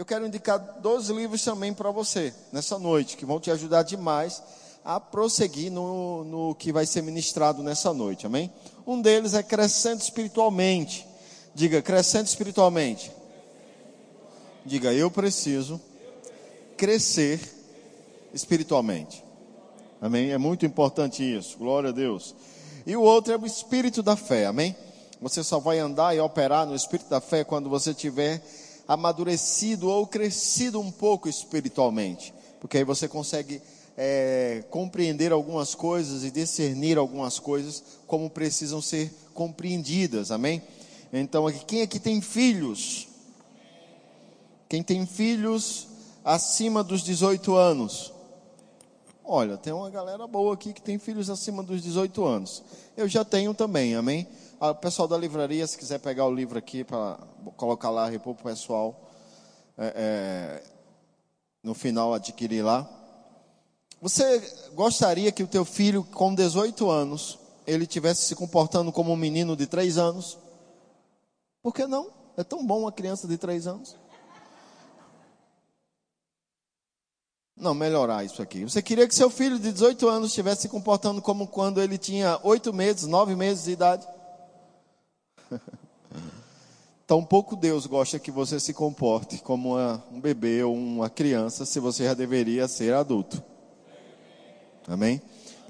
Eu quero indicar dois livros também para você, nessa noite, que vão te ajudar demais a prosseguir no, no que vai ser ministrado nessa noite, amém? Um deles é Crescendo Espiritualmente. Diga, Crescendo Espiritualmente. Diga, eu preciso crescer espiritualmente. Amém? É muito importante isso. Glória a Deus. E o outro é o espírito da fé. Amém? Você só vai andar e operar no espírito da fé quando você tiver amadurecido ou crescido um pouco espiritualmente. Porque aí você consegue é, compreender algumas coisas e discernir algumas coisas como precisam ser compreendidas. Amém? Então, aqui, quem aqui tem filhos? Quem tem filhos acima dos 18 anos? Olha, tem uma galera boa aqui que tem filhos acima dos 18 anos. Eu já tenho também, amém? Ah, o pessoal da livraria, se quiser pegar o livro aqui para colocar lá, repor para o pessoal, é, é, no final adquirir lá. Você gostaria que o teu filho, com 18 anos, ele tivesse se comportando como um menino de 3 anos? Por que não? É tão bom uma criança de 3 anos. Não, melhorar isso aqui. Você queria que seu filho de 18 anos estivesse se comportando como quando ele tinha 8 meses, 9 meses de idade? Tão pouco Deus gosta que você se comporte como uma, um bebê ou uma criança, se você já deveria ser adulto. Amém?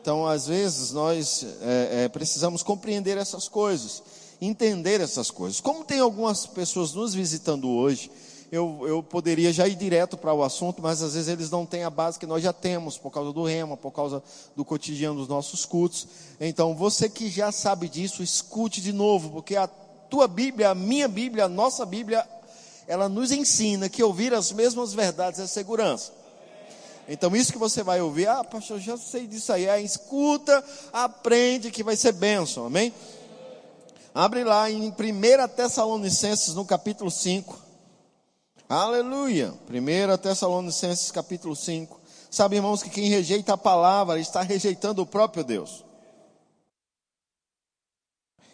Então, às vezes, nós é, é, precisamos compreender essas coisas, entender essas coisas. Como tem algumas pessoas nos visitando hoje, eu, eu poderia já ir direto para o assunto, mas às vezes eles não têm a base que nós já temos, por causa do rema, por causa do cotidiano dos nossos cultos. Então, você que já sabe disso, escute de novo, porque a tua Bíblia, a minha Bíblia, a nossa Bíblia, ela nos ensina que ouvir as mesmas verdades é segurança. Então, isso que você vai ouvir, ah, pastor, já sei disso aí, é, escuta, aprende que vai ser bênção, amém? Abre lá em 1 Tessalonicenses, no capítulo 5. Aleluia. 1 Tessalonicenses capítulo 5. Sabe, irmãos, que quem rejeita a palavra está rejeitando o próprio Deus.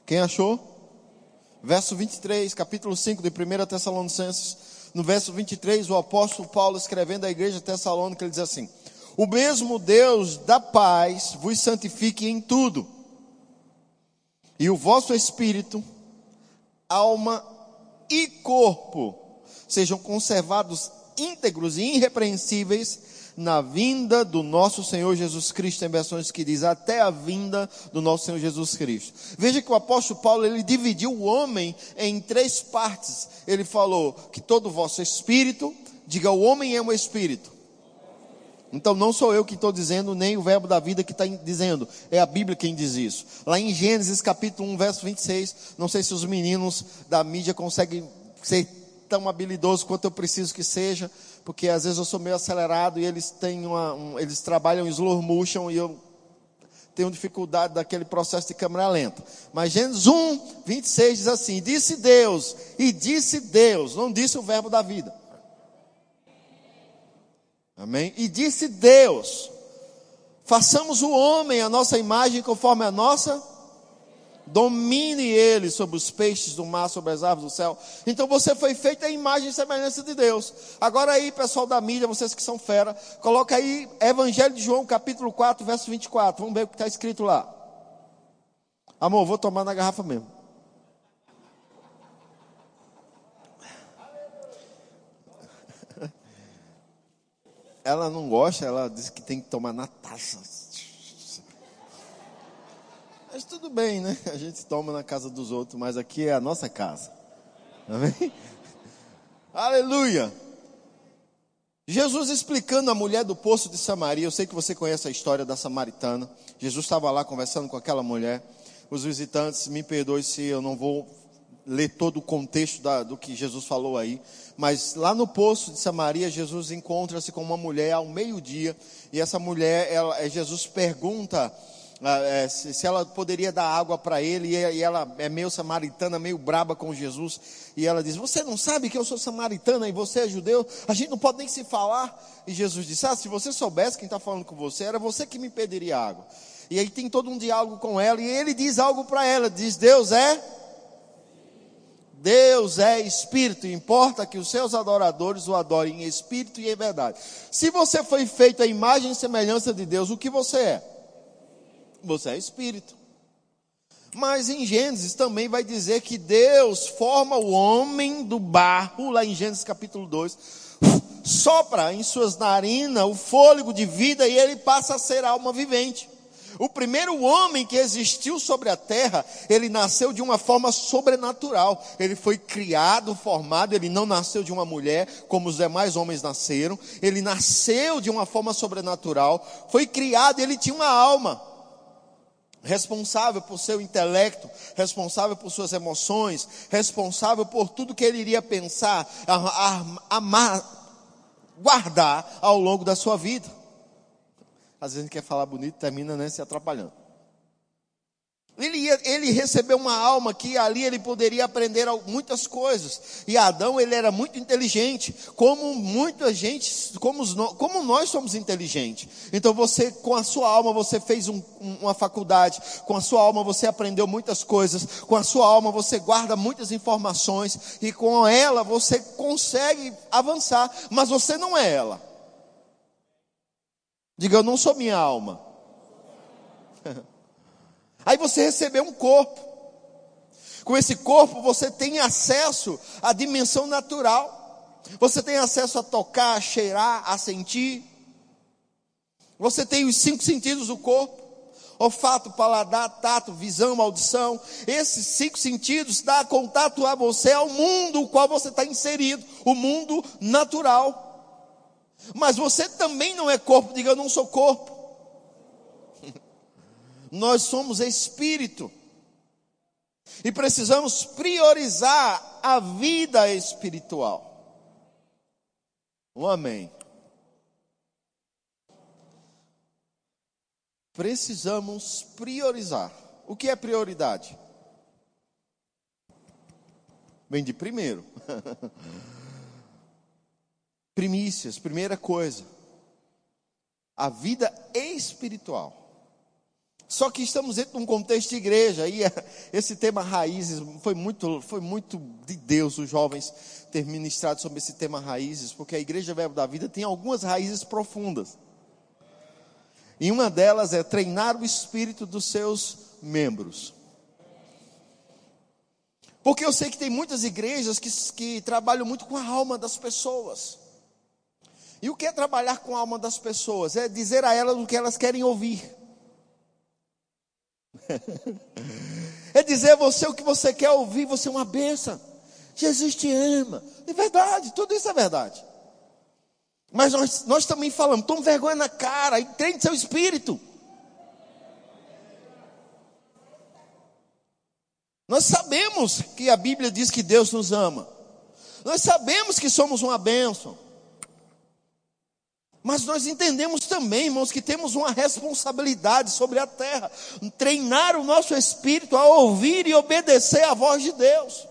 Quem achou? Verso 23, capítulo 5 de 1 Tessalonicenses. No verso 23, o apóstolo Paulo escrevendo à igreja tessalônica, ele diz assim: O mesmo Deus da paz vos santifique em tudo, e o vosso espírito, alma e corpo sejam conservados íntegros e irrepreensíveis na vinda do nosso Senhor Jesus Cristo, em versões que diz até a vinda do nosso Senhor Jesus Cristo. Veja que o apóstolo Paulo, ele dividiu o homem em três partes. Ele falou que todo o vosso espírito, diga o homem é um espírito. Então não sou eu que estou dizendo, nem o verbo da vida que está dizendo, é a Bíblia quem diz isso. Lá em Gênesis capítulo 1, verso 26, não sei se os meninos da mídia conseguem ser tão habilidoso quanto eu preciso que seja, porque às vezes eu sou meio acelerado e eles têm uma, um, eles trabalham em slow motion e eu tenho dificuldade daquele processo de câmera lenta. Mas Gênesis 1, 26 diz assim: Disse Deus, e disse Deus, não disse o verbo da vida. Amém? E disse Deus: Façamos o homem a nossa imagem conforme a nossa domine ele sobre os peixes do mar, sobre as árvores do céu. Então você foi feito a imagem e semelhança de Deus. Agora aí, pessoal da mídia, vocês que são fera, coloca aí Evangelho de João, capítulo 4, verso 24. Vamos ver o que está escrito lá. Amor, vou tomar na garrafa mesmo. Ela não gosta, ela diz que tem que tomar na taça. Mas tudo bem, né? A gente toma na casa dos outros, mas aqui é a nossa casa. Amém? Aleluia! Jesus explicando a mulher do poço de Samaria, eu sei que você conhece a história da samaritana. Jesus estava lá conversando com aquela mulher. Os visitantes, me perdoe se eu não vou ler todo o contexto da, do que Jesus falou aí, mas lá no poço de Samaria, Jesus encontra-se com uma mulher ao meio-dia, e essa mulher, ela, Jesus pergunta é, se ela poderia dar água para ele, e ela é meio samaritana, meio braba com Jesus, e ela diz: Você não sabe que eu sou samaritana e você é judeu? A gente não pode nem se falar. E Jesus disse: Ah, se você soubesse quem está falando com você, era você que me pediria água. E aí tem todo um diálogo com ela, e ele diz algo para ela: Diz, Deus é. Deus é espírito, importa que os seus adoradores o adorem em espírito e em verdade. Se você foi feito à imagem e semelhança de Deus, o que você é? Você é espírito. Mas em Gênesis também vai dizer que Deus forma o homem do barro, lá em Gênesis capítulo 2, sopra em suas narinas o fôlego de vida e ele passa a ser alma vivente. O primeiro homem que existiu sobre a terra, ele nasceu de uma forma sobrenatural. Ele foi criado, formado, ele não nasceu de uma mulher, como os demais homens nasceram. Ele nasceu de uma forma sobrenatural, foi criado, ele tinha uma alma responsável por seu intelecto, responsável por suas emoções, responsável por tudo que ele iria pensar, amar, guardar ao longo da sua vida. Às vezes a gente quer falar bonito, termina né, se atrapalhando. Ele, ia, ele recebeu uma alma que ali ele poderia aprender muitas coisas. E Adão, ele era muito inteligente, como muita gente, como, como nós somos inteligentes. Então você, com a sua alma, você fez um, uma faculdade, com a sua alma você aprendeu muitas coisas, com a sua alma você guarda muitas informações, e com ela você consegue avançar, mas você não é ela. Diga, eu não sou minha alma. Aí você recebeu um corpo. Com esse corpo você tem acesso à dimensão natural. Você tem acesso a tocar, a cheirar, a sentir. Você tem os cinco sentidos do corpo: olfato, paladar, tato, visão, audição. Esses cinco sentidos dão contato a você ao mundo o qual você está inserido, o mundo natural. Mas você também não é corpo, diga eu não sou corpo. Nós somos espírito. E precisamos priorizar a vida espiritual. Um amém. Precisamos priorizar. O que é prioridade? Vem de primeiro. Primícias, primeira coisa. A vida espiritual. Só que estamos dentro de um contexto de igreja, e esse tema raízes foi muito, foi muito de Deus os jovens ter ministrado sobre esse tema raízes, porque a igreja Verbo da Vida tem algumas raízes profundas. E uma delas é treinar o espírito dos seus membros. Porque eu sei que tem muitas igrejas que, que trabalham muito com a alma das pessoas. E o que é trabalhar com a alma das pessoas? É dizer a elas o que elas querem ouvir é dizer você o que você quer ouvir, você é uma benção. Jesus te ama. É verdade, tudo isso é verdade. Mas nós, nós também falamos, tome vergonha na cara e treine seu espírito. Nós sabemos que a Bíblia diz que Deus nos ama. Nós sabemos que somos uma bênção. Mas nós entendemos também, irmãos, que temos uma responsabilidade sobre a terra, treinar o nosso espírito a ouvir e obedecer à voz de Deus.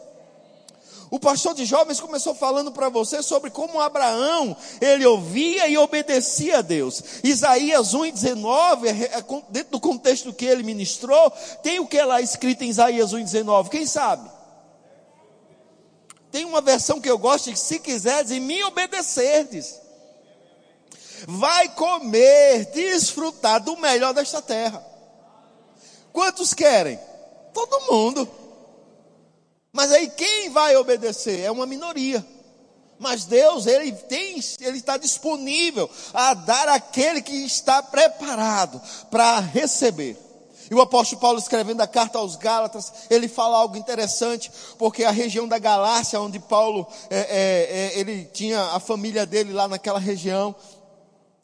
O pastor de jovens começou falando para você sobre como Abraão, ele ouvia e obedecia a Deus. Isaías 1,19, é, é, dentro do contexto que ele ministrou, tem o que lá escrito em Isaías 1,19, quem sabe? Tem uma versão que eu gosto, que se quiseres em mim obedecerdes vai comer, desfrutar do melhor desta terra. Quantos querem? Todo mundo. Mas aí quem vai obedecer? É uma minoria. Mas Deus, ele tem, ele está disponível a dar aquele que está preparado para receber. E o apóstolo Paulo escrevendo a carta aos Gálatas, ele fala algo interessante, porque a região da Galácia, onde Paulo, é, é, é, ele tinha a família dele lá naquela região,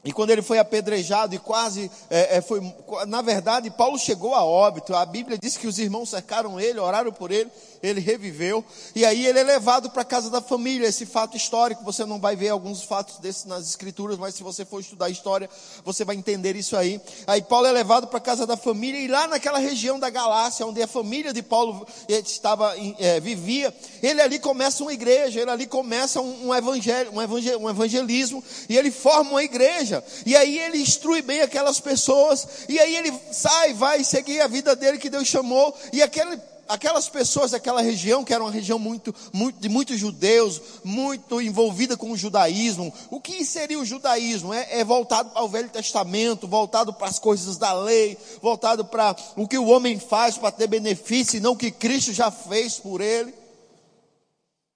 e quando ele foi apedrejado e quase é, é, foi, na verdade, Paulo chegou a óbito. A Bíblia diz que os irmãos cercaram ele, oraram por ele ele reviveu, e aí ele é levado para a casa da família. Esse fato histórico, você não vai ver alguns fatos desses nas escrituras, mas se você for estudar história, você vai entender isso aí. Aí Paulo é levado para a casa da família, e lá naquela região da Galácia, onde a família de Paulo estava, é, vivia, ele ali começa uma igreja, ele ali começa um, um, evangelho, um, evangel, um evangelismo, e ele forma uma igreja, e aí ele instrui bem aquelas pessoas, e aí ele sai, vai seguir a vida dele que Deus chamou, e aquele aquelas pessoas daquela região, que era uma região muito, muito, de muitos judeus, muito envolvida com o judaísmo, o que seria o judaísmo? É, é voltado ao Velho Testamento, voltado para as coisas da lei, voltado para o que o homem faz para ter benefício, e não o que Cristo já fez por ele.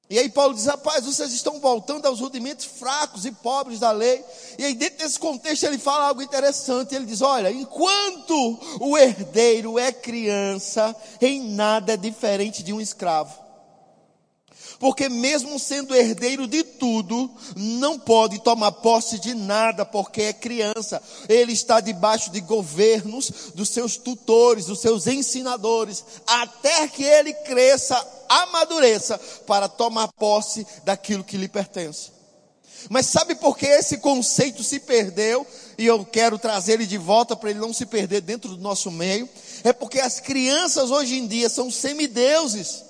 E aí Paulo diz, rapaz, vocês estão voltando aos rudimentos fracos e pobres da lei. E aí dentro desse contexto ele fala algo interessante. Ele diz, olha, enquanto o herdeiro é criança, em nada é diferente de um escravo. Porque mesmo sendo herdeiro de tudo, não pode tomar posse de nada, porque é criança. Ele está debaixo de governos, dos seus tutores, dos seus ensinadores, até que ele cresça, amadureça, para tomar posse daquilo que lhe pertence. Mas sabe por que esse conceito se perdeu? E eu quero trazer ele de volta para ele não se perder dentro do nosso meio. É porque as crianças hoje em dia são semideuses.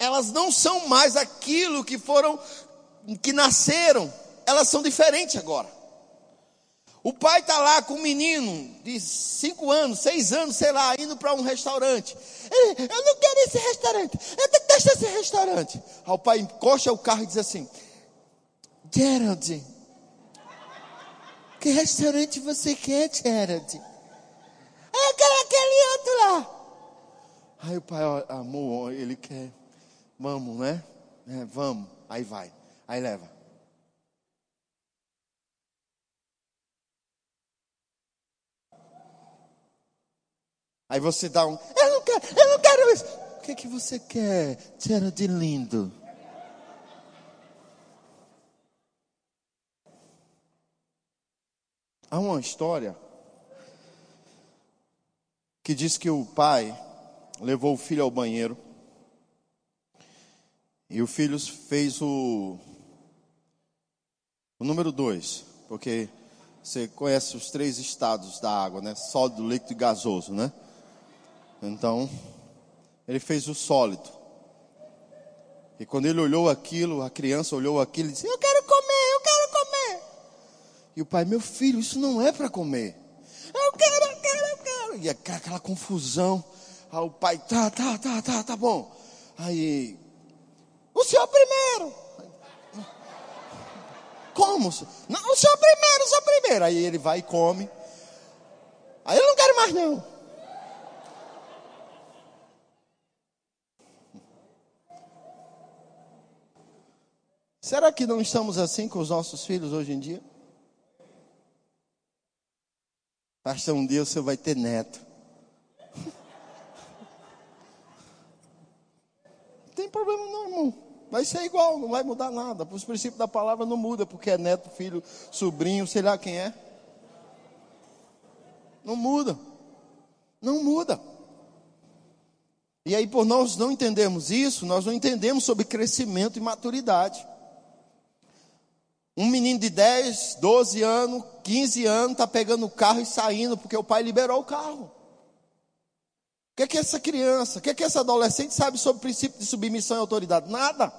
Elas não são mais aquilo que foram, que nasceram, elas são diferentes agora. O pai está lá com um menino de cinco anos, seis anos, sei lá, indo para um restaurante. Ele, eu não quero esse restaurante, eu detesto esse restaurante. Aí o pai encosta o carro e diz assim: Gerald, que restaurante você quer, Gerald? Eu quero aquele outro lá. Aí o pai, amor, ele quer Vamos, né? É, vamos. Aí vai. Aí leva. Aí você dá um. Eu não quero, eu não quero isso. O que, que você quer, Tiana de lindo? Há uma história que diz que o pai levou o filho ao banheiro. E o filho fez o, o número dois, porque você conhece os três estados da água, né? Sólido, líquido e gasoso, né? Então, ele fez o sólido. E quando ele olhou aquilo, a criança olhou aquilo e disse: Eu quero comer, eu quero comer. E o pai, meu filho, isso não é para comer. Eu quero, eu quero, eu quero. E aquela confusão. Aí o pai, tá, tá, tá, tá, tá bom. Aí senhor primeiro. Como? Não, o senhor primeiro, o senhor primeiro. Aí ele vai e come. Aí eu não quero mais não. Será que não estamos assim com os nossos filhos hoje em dia? Pastor, um dia você vai ter neto. Não tem problema não, irmão. Vai ser igual, não vai mudar nada. Os princípios da palavra não muda, porque é neto, filho, sobrinho, sei lá quem é. Não muda. Não muda. E aí, por nós não entendermos isso, nós não entendemos sobre crescimento e maturidade. Um menino de 10, 12 anos, 15 anos, está pegando o carro e saindo, porque o pai liberou o carro. Que é que essa criança, o que é que essa adolescente sabe sobre o princípio de submissão e autoridade? Nada.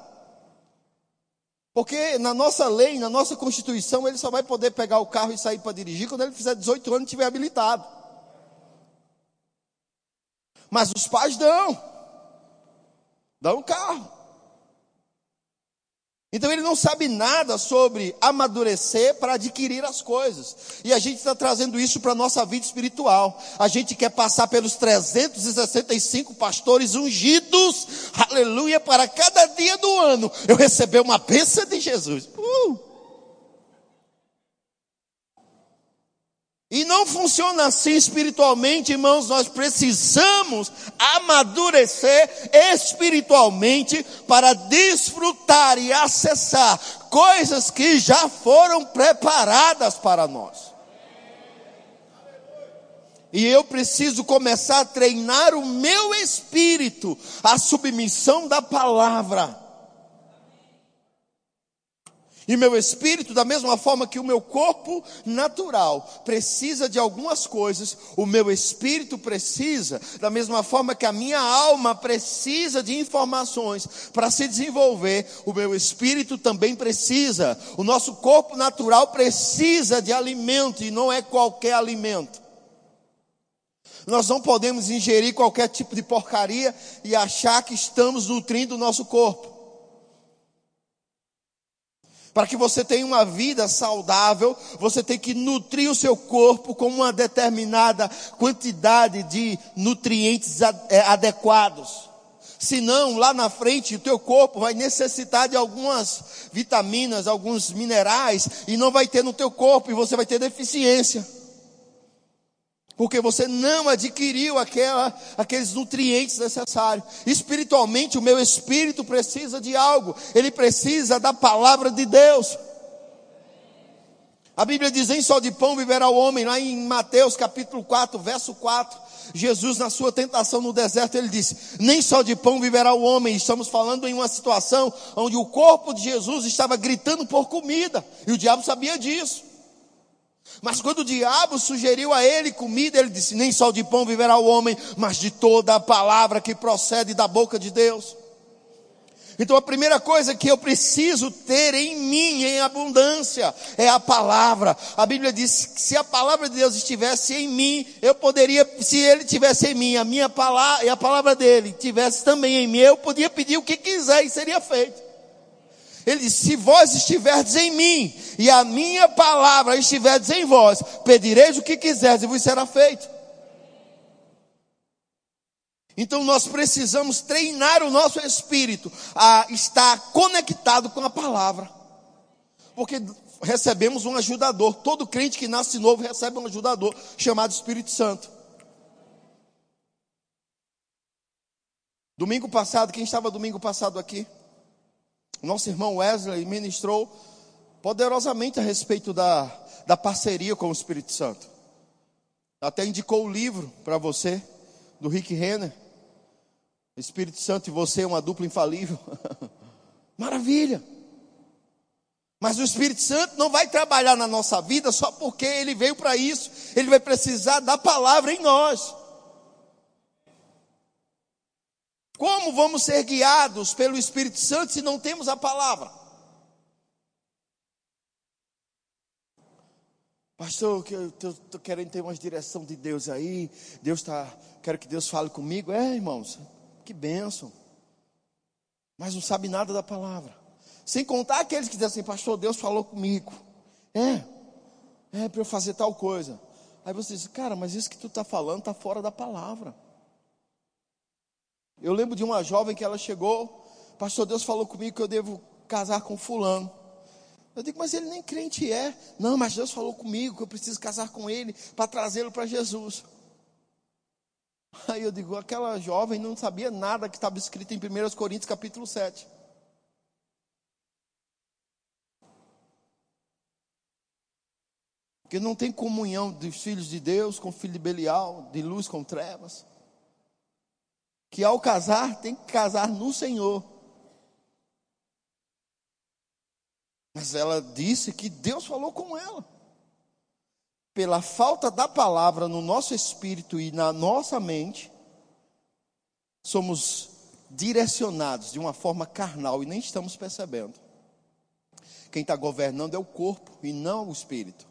Porque na nossa lei, na nossa Constituição, ele só vai poder pegar o carro e sair para dirigir quando ele fizer 18 anos e estiver habilitado. Mas os pais dão. Dão o carro. Então ele não sabe nada sobre amadurecer para adquirir as coisas. E a gente está trazendo isso para a nossa vida espiritual. A gente quer passar pelos 365 pastores ungidos, aleluia, para cada dia do ano eu receber uma bênção de Jesus. Uh! E não funciona assim espiritualmente, irmãos. Nós precisamos amadurecer espiritualmente para desfrutar e acessar coisas que já foram preparadas para nós. E eu preciso começar a treinar o meu espírito, a submissão da palavra e meu espírito, da mesma forma que o meu corpo natural precisa de algumas coisas, o meu espírito precisa, da mesma forma que a minha alma precisa de informações para se desenvolver, o meu espírito também precisa. O nosso corpo natural precisa de alimento e não é qualquer alimento. Nós não podemos ingerir qualquer tipo de porcaria e achar que estamos nutrindo o nosso corpo. Para que você tenha uma vida saudável, você tem que nutrir o seu corpo com uma determinada quantidade de nutrientes é, adequados. Senão, lá na frente, o teu corpo vai necessitar de algumas vitaminas, alguns minerais, e não vai ter no teu corpo, e você vai ter deficiência porque você não adquiriu aquela, aqueles nutrientes necessários. Espiritualmente, o meu espírito precisa de algo, ele precisa da palavra de Deus. A Bíblia diz: em só de pão viverá o homem, lá em Mateus capítulo 4, verso 4. Jesus, na sua tentação no deserto, ele disse: Nem só de pão viverá o homem. Estamos falando em uma situação onde o corpo de Jesus estava gritando por comida, e o diabo sabia disso. Mas quando o diabo sugeriu a ele comida, ele disse: Nem só de pão viverá o homem, mas de toda a palavra que procede da boca de Deus. Então a primeira coisa que eu preciso ter em mim em abundância é a palavra. A Bíblia diz que se a palavra de Deus estivesse em mim, eu poderia, se ele tivesse em mim, a minha palavra e a palavra dele tivesse também em mim, eu podia pedir o que quiser e seria feito. Ele diz: Se vós estiverdes em mim e a minha palavra estiverdes em vós, pedireis o que quiserdes e vos será feito. Então nós precisamos treinar o nosso espírito a estar conectado com a palavra. Porque recebemos um ajudador. Todo crente que nasce novo recebe um ajudador chamado Espírito Santo. Domingo passado, quem estava domingo passado aqui? Nosso irmão Wesley ministrou poderosamente a respeito da, da parceria com o Espírito Santo. Até indicou o livro para você, do Rick Renner. Espírito Santo e você é uma dupla infalível. Maravilha! Mas o Espírito Santo não vai trabalhar na nossa vida só porque ele veio para isso. Ele vai precisar da palavra em nós. Como vamos ser guiados pelo Espírito Santo se não temos a palavra? Pastor, eu estou querendo ter uma direção de Deus aí. Deus está, quero que Deus fale comigo. É, irmãos, que bênção. Mas não sabe nada da palavra. Sem contar aqueles que dizem assim, pastor, Deus falou comigo. É, é para eu fazer tal coisa. Aí você diz, cara, mas isso que tu está falando está fora da palavra. Eu lembro de uma jovem que ela chegou, pastor Deus falou comigo que eu devo casar com fulano. Eu digo, mas ele nem crente é. Não, mas Deus falou comigo que eu preciso casar com ele para trazê-lo para Jesus. Aí eu digo, aquela jovem não sabia nada que estava escrito em 1 Coríntios capítulo 7. Que não tem comunhão dos filhos de Deus com o filho de Belial, de luz com trevas que ao casar tem que casar no Senhor. Mas ela disse que Deus falou com ela. Pela falta da palavra no nosso espírito e na nossa mente, somos direcionados de uma forma carnal e nem estamos percebendo. Quem está governando é o corpo e não o espírito.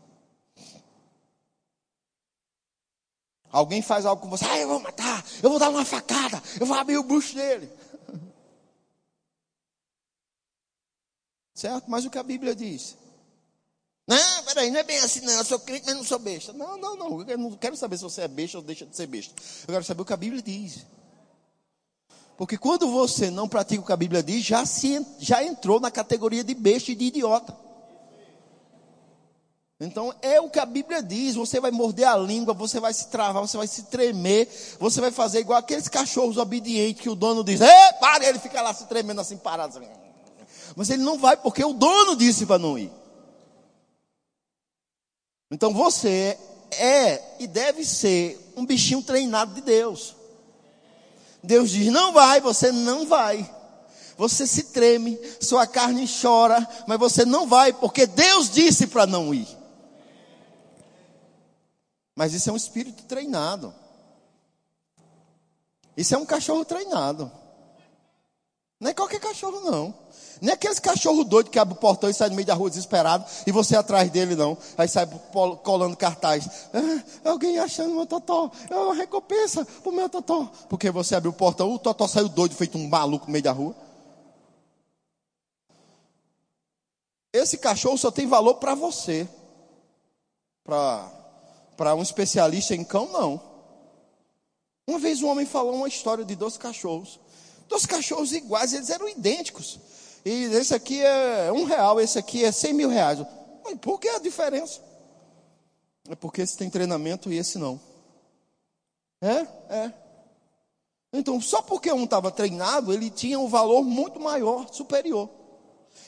Alguém faz algo com você, ah, eu vou matar, eu vou dar uma facada, eu vou abrir o bucho dele. Certo? Mas o que a Bíblia diz? Não, peraí, não é bem assim, não. Eu sou crente, mas não sou besta. Não, não, não. Eu não quero saber se você é besta ou deixa de ser besta. Eu quero saber o que a Bíblia diz. Porque quando você não pratica o que a Bíblia diz, já, se, já entrou na categoria de besta e de idiota. Então é o que a Bíblia diz: você vai morder a língua, você vai se travar, você vai se tremer, você vai fazer igual aqueles cachorros obedientes que o dono diz: é, para, ele fica lá se tremendo assim parado. Assim. Mas ele não vai porque o dono disse para não ir. Então você é e deve ser um bichinho treinado de Deus. Deus diz: não vai, você não vai. Você se treme, sua carne chora, mas você não vai porque Deus disse para não ir. Mas isso é um espírito treinado. Isso é um cachorro treinado. Não é qualquer cachorro, não. Nem aqueles cachorro doido que abre o portão e sai no meio da rua desesperado e você atrás dele, não. Aí sai colando cartaz. Ah, alguém achando meu totó. É uma recompensa pro meu totó. Porque você abriu o portão, o totó saiu doido, feito um maluco no meio da rua. Esse cachorro só tem valor para você. Para um especialista em cão, não. Uma vez um homem falou uma história de dois cachorros. Dois cachorros iguais, eles eram idênticos. E esse aqui é um real, esse aqui é cem mil reais. Mas por que a diferença? É porque esse tem treinamento e esse não. É? É. Então, só porque um estava treinado, ele tinha um valor muito maior, superior.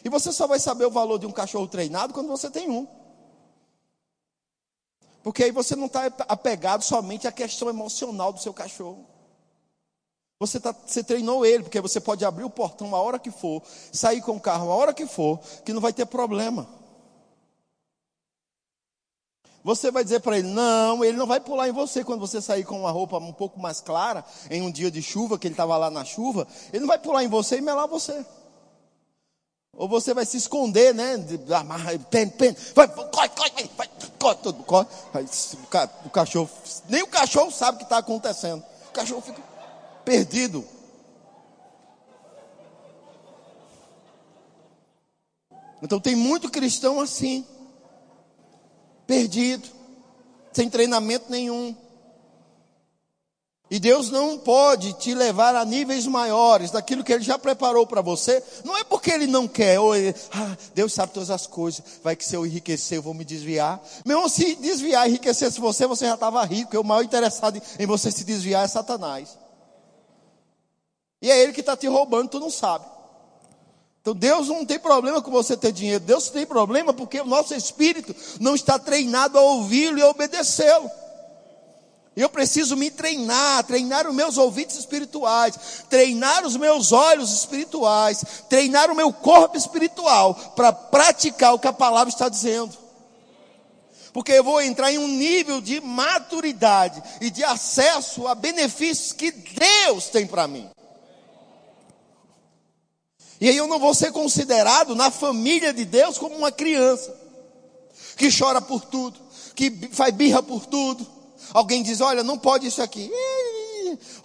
E você só vai saber o valor de um cachorro treinado quando você tem um. Porque aí você não está apegado somente à questão emocional do seu cachorro. Você, tá, você treinou ele, porque você pode abrir o portão a hora que for, sair com o carro a hora que for, que não vai ter problema. Você vai dizer para ele, não, ele não vai pular em você quando você sair com uma roupa um pouco mais clara, em um dia de chuva, que ele estava lá na chuva, ele não vai pular em você e melar você. Ou você vai se esconder, né? Amarra, pen, pen, vai, corre, corre, vai, corre, tudo, corre. O cachorro, nem o cachorro sabe o que está acontecendo. O cachorro fica perdido. Então tem muito cristão assim, perdido, sem treinamento nenhum. E Deus não pode te levar a níveis maiores daquilo que Ele já preparou para você. Não é porque Ele não quer, ou ele, ah, Deus sabe todas as coisas. Vai que se eu enriquecer, eu vou me desviar. Meu, se desviar e enriquecesse você, você já estava rico. O maior interessado em você se desviar é Satanás. E é Ele que está te roubando, tu não sabe. Então Deus não tem problema com você ter dinheiro. Deus tem problema porque o nosso espírito não está treinado a ouvi-lo e obedecê-lo. Eu preciso me treinar, treinar os meus ouvidos espirituais, treinar os meus olhos espirituais, treinar o meu corpo espiritual para praticar o que a palavra está dizendo. Porque eu vou entrar em um nível de maturidade e de acesso a benefícios que Deus tem para mim. E aí eu não vou ser considerado na família de Deus como uma criança que chora por tudo, que faz birra por tudo Alguém diz: Olha, não pode isso aqui.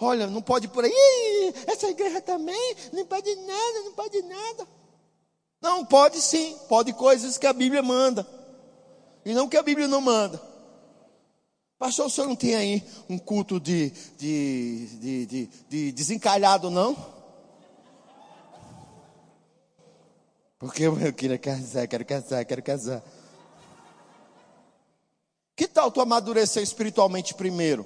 Olha, não pode por aí. Essa igreja também não pode nada, não pode nada. Não, pode sim. Pode coisas que a Bíblia manda. E não que a Bíblia não manda. Pastor, o senhor não tem aí um culto de, de, de, de, de desencalhado, não? Porque eu queria casar, quero casar, quero casar. Que tal tu amadurecer espiritualmente primeiro?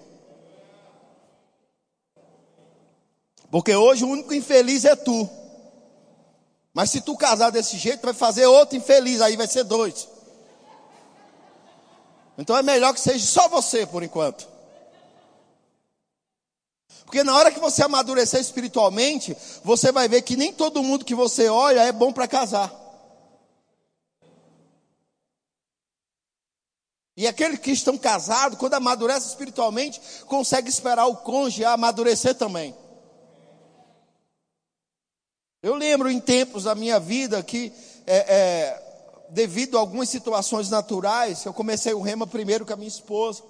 Porque hoje o único infeliz é tu. Mas se tu casar desse jeito, vai fazer outro infeliz, aí vai ser dois. Então é melhor que seja só você por enquanto. Porque na hora que você amadurecer espiritualmente, você vai ver que nem todo mundo que você olha é bom para casar. E aqueles que estão casados, quando amadurece espiritualmente, consegue esperar o cônjuge amadurecer também. Eu lembro em tempos da minha vida que, é, é, devido a algumas situações naturais, eu comecei o rema primeiro com a minha esposa.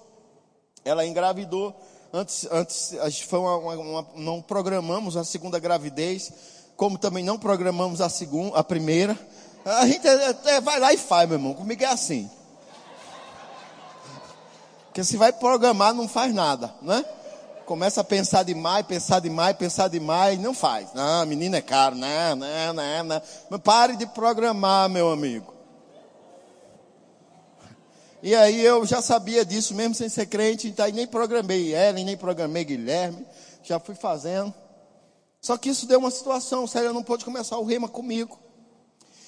Ela engravidou. Antes, antes foi uma, uma, não programamos a segunda gravidez, como também não programamos a segunda, a primeira. A gente é, é, vai lá e faz, meu irmão. Comigo é assim. Porque se vai programar, não faz nada, né? Começa a pensar demais, pensar demais, pensar demais, não faz. Não, menina é caro, não, não, não, não. Mas pare de programar, meu amigo. E aí eu já sabia disso, mesmo sem ser crente, então nem programei Ellen, nem programei Guilherme, já fui fazendo. Só que isso deu uma situação, sério, não pôde começar o rema comigo.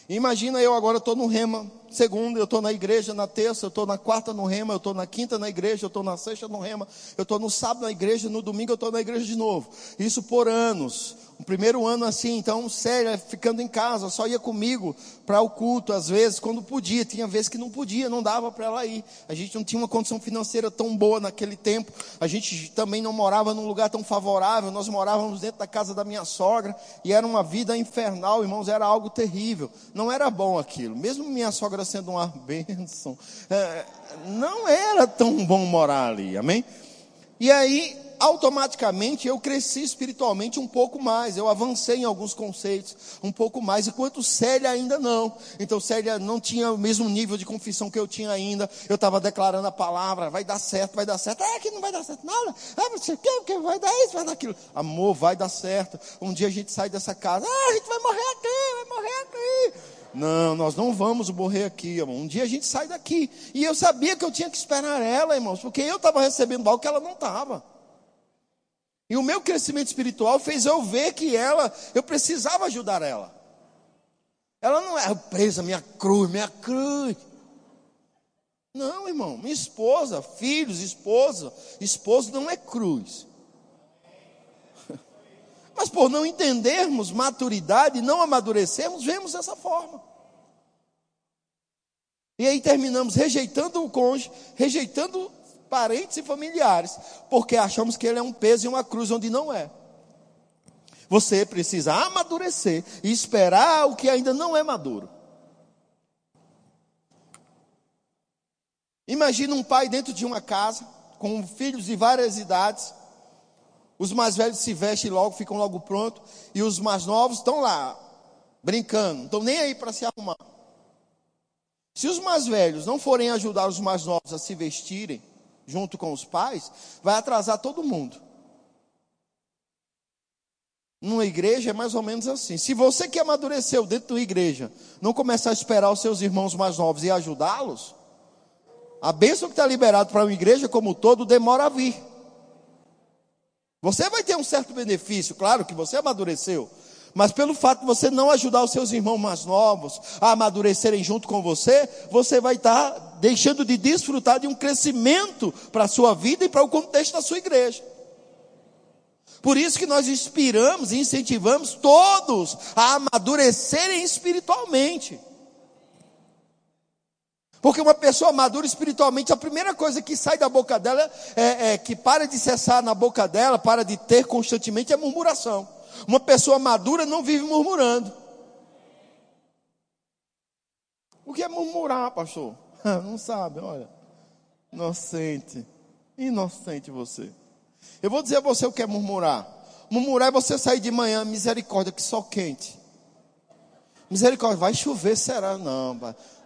Imagina eu agora estou no rema, segunda, eu estou na igreja na terça, eu estou na quarta no rema, eu estou na quinta na igreja, eu estou na sexta no rema, eu estou no sábado na igreja, no domingo eu estou na igreja de novo. Isso por anos. O primeiro ano assim, então, sério, ficando em casa, só ia comigo para o culto, às vezes, quando podia. Tinha vezes que não podia, não dava para ela ir. A gente não tinha uma condição financeira tão boa naquele tempo. A gente também não morava num lugar tão favorável. Nós morávamos dentro da casa da minha sogra e era uma vida infernal, irmãos, era algo terrível. Não era bom aquilo. Mesmo minha sogra sendo uma bênção, é, não era tão bom morar ali, amém? E aí, automaticamente eu cresci espiritualmente um pouco mais, eu avancei em alguns conceitos um pouco mais, enquanto Célia ainda não. Então Célia não tinha o mesmo nível de confissão que eu tinha ainda. Eu estava declarando a palavra, vai dar certo, vai dar certo. É que não vai dar certo nada. Ah, você quer que vai dar isso, vai dar aquilo. Amor, vai dar certo. Um dia a gente sai dessa casa. Ah, a gente vai morrer aqui, vai morrer aqui. Não, nós não vamos morrer aqui, irmão. Um dia a gente sai daqui. E eu sabia que eu tinha que esperar ela, irmãos, porque eu estava recebendo algo que ela não estava. E o meu crescimento espiritual fez eu ver que ela, eu precisava ajudar ela. Ela não é presa, minha cruz, minha cruz. Não, irmão, minha esposa, filhos, esposa, esposo não é cruz. Mas por não entendermos maturidade, não amadurecermos, vemos dessa forma. E aí terminamos rejeitando o cônjuge, rejeitando parentes e familiares, porque achamos que ele é um peso e uma cruz onde não é. Você precisa amadurecer e esperar o que ainda não é maduro. Imagina um pai dentro de uma casa, com filhos de várias idades. Os mais velhos se vestem logo, ficam logo prontos, e os mais novos estão lá, brincando, não estão nem aí para se arrumar. Se os mais velhos não forem ajudar os mais novos a se vestirem, junto com os pais, vai atrasar todo mundo. Numa igreja é mais ou menos assim. Se você que amadureceu dentro da igreja não começar a esperar os seus irmãos mais novos e ajudá-los, a bênção que está liberada para uma igreja como todo demora a vir. Você vai ter um certo benefício, claro que você amadureceu, mas pelo fato de você não ajudar os seus irmãos mais novos a amadurecerem junto com você, você vai estar deixando de desfrutar de um crescimento para a sua vida e para o contexto da sua igreja. Por isso que nós inspiramos e incentivamos todos a amadurecerem espiritualmente. Porque uma pessoa madura espiritualmente, a primeira coisa que sai da boca dela, é, é, que para de cessar na boca dela, para de ter constantemente, é murmuração. Uma pessoa madura não vive murmurando. O que é murmurar, pastor? Não sabe, olha. Inocente. Inocente você. Eu vou dizer a você o que é murmurar. Murmurar é você sair de manhã, misericórdia, que só quente. Misericórdia, vai chover, será? Não,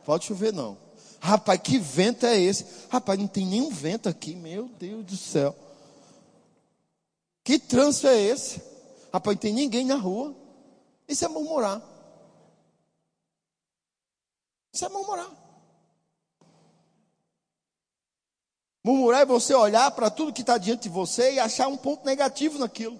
pode chover não. Rapaz, que vento é esse? Rapaz, não tem nenhum vento aqui, meu Deus do céu. Que trânsito é esse? Rapaz, não tem ninguém na rua. Isso é murmurar. Isso é murmurar. Murmurar é você olhar para tudo que está diante de você e achar um ponto negativo naquilo.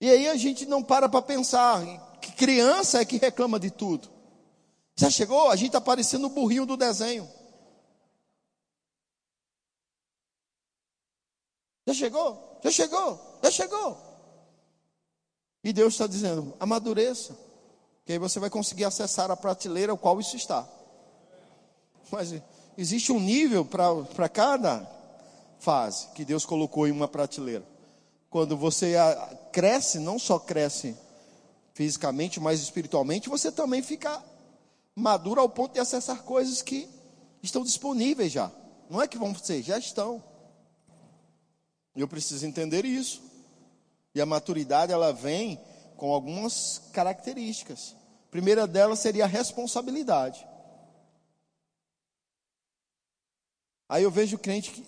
E aí a gente não para para pensar que criança é que reclama de tudo. Já chegou? A gente está parecendo o burrinho do desenho. Já chegou? Já chegou? Já chegou? E Deus está dizendo: amadureça, que aí você vai conseguir acessar a prateleira ao qual isso está. Mas existe um nível para cada fase que Deus colocou em uma prateleira. Quando você cresce, não só cresce fisicamente, mas espiritualmente, você também fica maduro ao ponto de acessar coisas que estão disponíveis já. Não é que vão ser, já estão. Eu preciso entender isso. E a maturidade ela vem com algumas características. A primeira delas seria a responsabilidade. Aí eu vejo o crente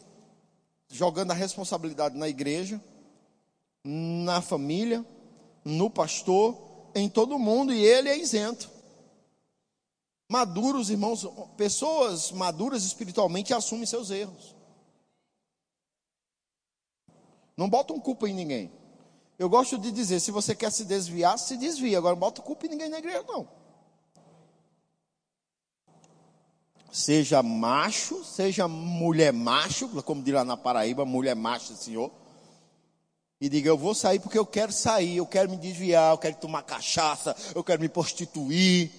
jogando a responsabilidade na igreja, na família, no pastor, em todo mundo, e ele é isento. Maduros, irmãos, pessoas maduras espiritualmente assumem seus erros. Não botam culpa em ninguém. Eu gosto de dizer, se você quer se desviar, se desvia. Agora, bota culpa em ninguém na igreja, não. Seja macho, seja mulher macho, como diz lá na Paraíba, mulher macho, senhor. E diga, eu vou sair porque eu quero sair, eu quero me desviar, eu quero tomar cachaça, eu quero me prostituir.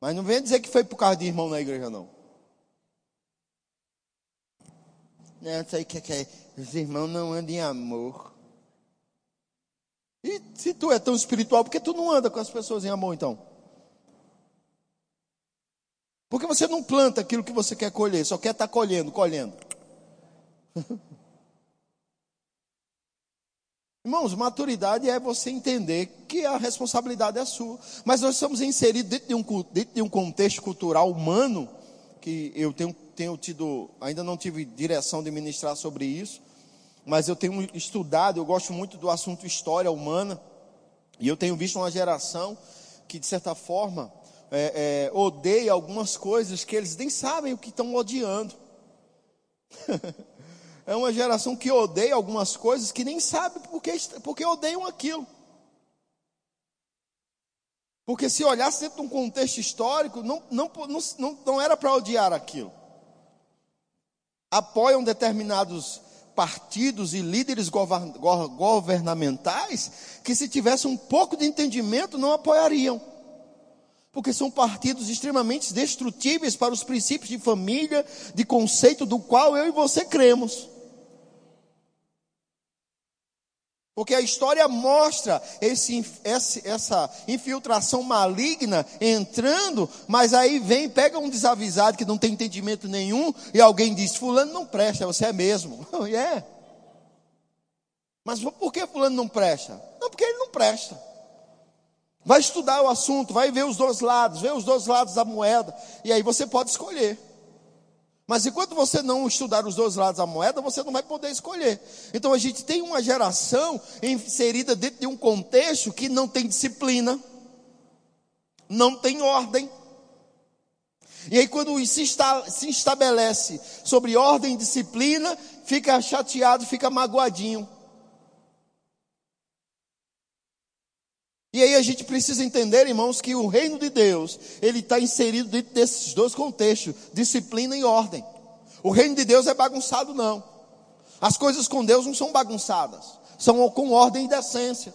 Mas não venha dizer que foi por causa de irmão na igreja, não. Não, isso aí que, que os irmãos não andam em amor. E se tu é tão espiritual, por que tu não anda com as pessoas em amor então? Porque você não planta aquilo que você quer colher, só quer estar tá colhendo, colhendo. Irmãos, maturidade é você entender que a responsabilidade é sua. Mas nós estamos inseridos dentro de um, dentro de um contexto cultural humano, que eu tenho, tenho tido, ainda não tive direção de ministrar sobre isso, mas eu tenho estudado, eu gosto muito do assunto história humana, e eu tenho visto uma geração que, de certa forma, é, é, odeia algumas coisas que eles nem sabem o que estão odiando. é uma geração que odeia algumas coisas que nem sabe porque, porque odeiam aquilo. Porque se olhasse dentro de um contexto histórico, não, não, não, não era para odiar aquilo. Apoiam determinados partidos e líderes governamentais que, se tivesse um pouco de entendimento, não apoiariam porque são partidos extremamente destrutíveis para os princípios de família, de conceito do qual eu e você cremos. Porque a história mostra esse, essa infiltração maligna entrando, mas aí vem, pega um desavisado que não tem entendimento nenhum, e alguém diz: Fulano não presta, você é mesmo. É. Mas por que Fulano não presta? Não, porque ele não presta. Vai estudar o assunto, vai ver os dois lados, ver os dois lados da moeda, e aí você pode escolher. Mas enquanto você não estudar os dois lados da moeda, você não vai poder escolher. Então a gente tem uma geração inserida dentro de um contexto que não tem disciplina, não tem ordem. E aí, quando se, está, se estabelece sobre ordem e disciplina, fica chateado, fica magoadinho. E aí a gente precisa entender, irmãos, que o reino de Deus, ele está inserido dentro desses dois contextos, disciplina e ordem. O reino de Deus é bagunçado, não. As coisas com Deus não são bagunçadas, são com ordem e decência.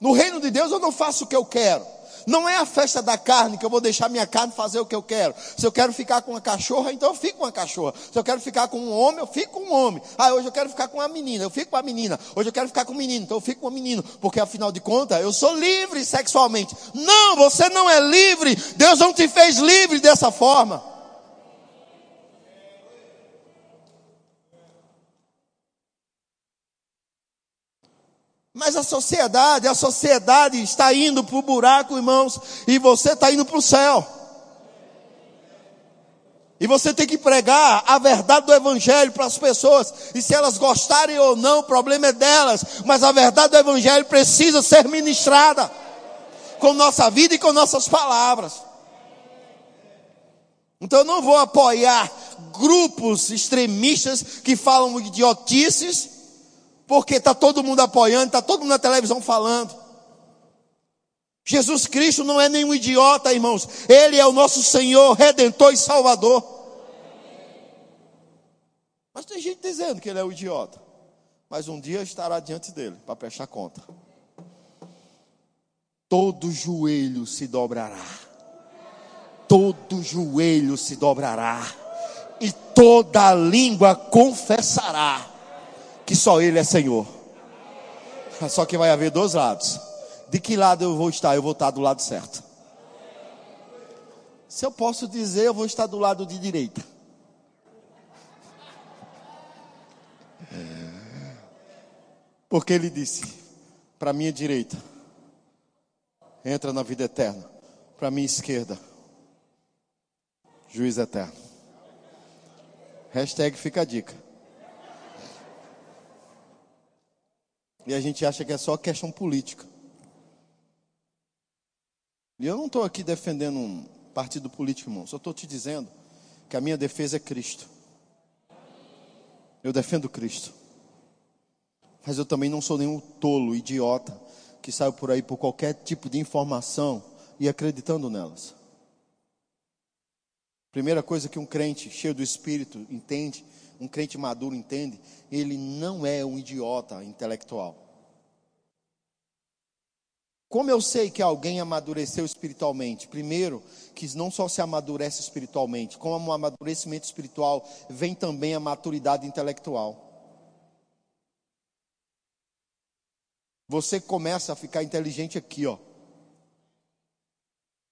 No reino de Deus eu não faço o que eu quero. Não é a festa da carne que eu vou deixar minha carne fazer o que eu quero. Se eu quero ficar com uma cachorra, então eu fico com uma cachorra. Se eu quero ficar com um homem, eu fico com um homem. Ah, hoje eu quero ficar com uma menina, eu fico com a menina. Hoje eu quero ficar com um menino, então eu fico com um menino. Porque afinal de contas, eu sou livre sexualmente. Não, você não é livre. Deus não te fez livre dessa forma. Mas a sociedade, a sociedade está indo para o buraco, irmãos, e você está indo para o céu. E você tem que pregar a verdade do Evangelho para as pessoas. E se elas gostarem ou não, o problema é delas. Mas a verdade do Evangelho precisa ser ministrada com nossa vida e com nossas palavras. Então eu não vou apoiar grupos extremistas que falam idiotices porque está todo mundo apoiando, está todo mundo na televisão falando. Jesus Cristo não é nenhum idiota, irmãos. Ele é o nosso Senhor, Redentor e Salvador. Mas tem gente dizendo que ele é o idiota. Mas um dia estará diante dele para prestar conta. Todo joelho se dobrará. Todo joelho se dobrará. E toda língua confessará que só Ele é Senhor. Só que vai haver dois lados. De que lado eu vou estar? Eu vou estar do lado certo. Se eu posso dizer, eu vou estar do lado de direita. Porque ele disse: para minha direita, entra na vida eterna. Para minha esquerda, juiz eterno. Hashtag fica a dica. E a gente acha que é só questão política. E eu não estou aqui defendendo um partido político, irmão. Só estou te dizendo que a minha defesa é Cristo. Eu defendo Cristo. Mas eu também não sou nenhum tolo, idiota, que saiu por aí por qualquer tipo de informação e acreditando nelas. Primeira coisa que um crente cheio do Espírito entende, um crente maduro entende, ele não é um idiota intelectual. Como eu sei que alguém amadureceu espiritualmente? Primeiro, que não só se amadurece espiritualmente, como o amadurecimento espiritual vem também a maturidade intelectual. Você começa a ficar inteligente aqui, ó.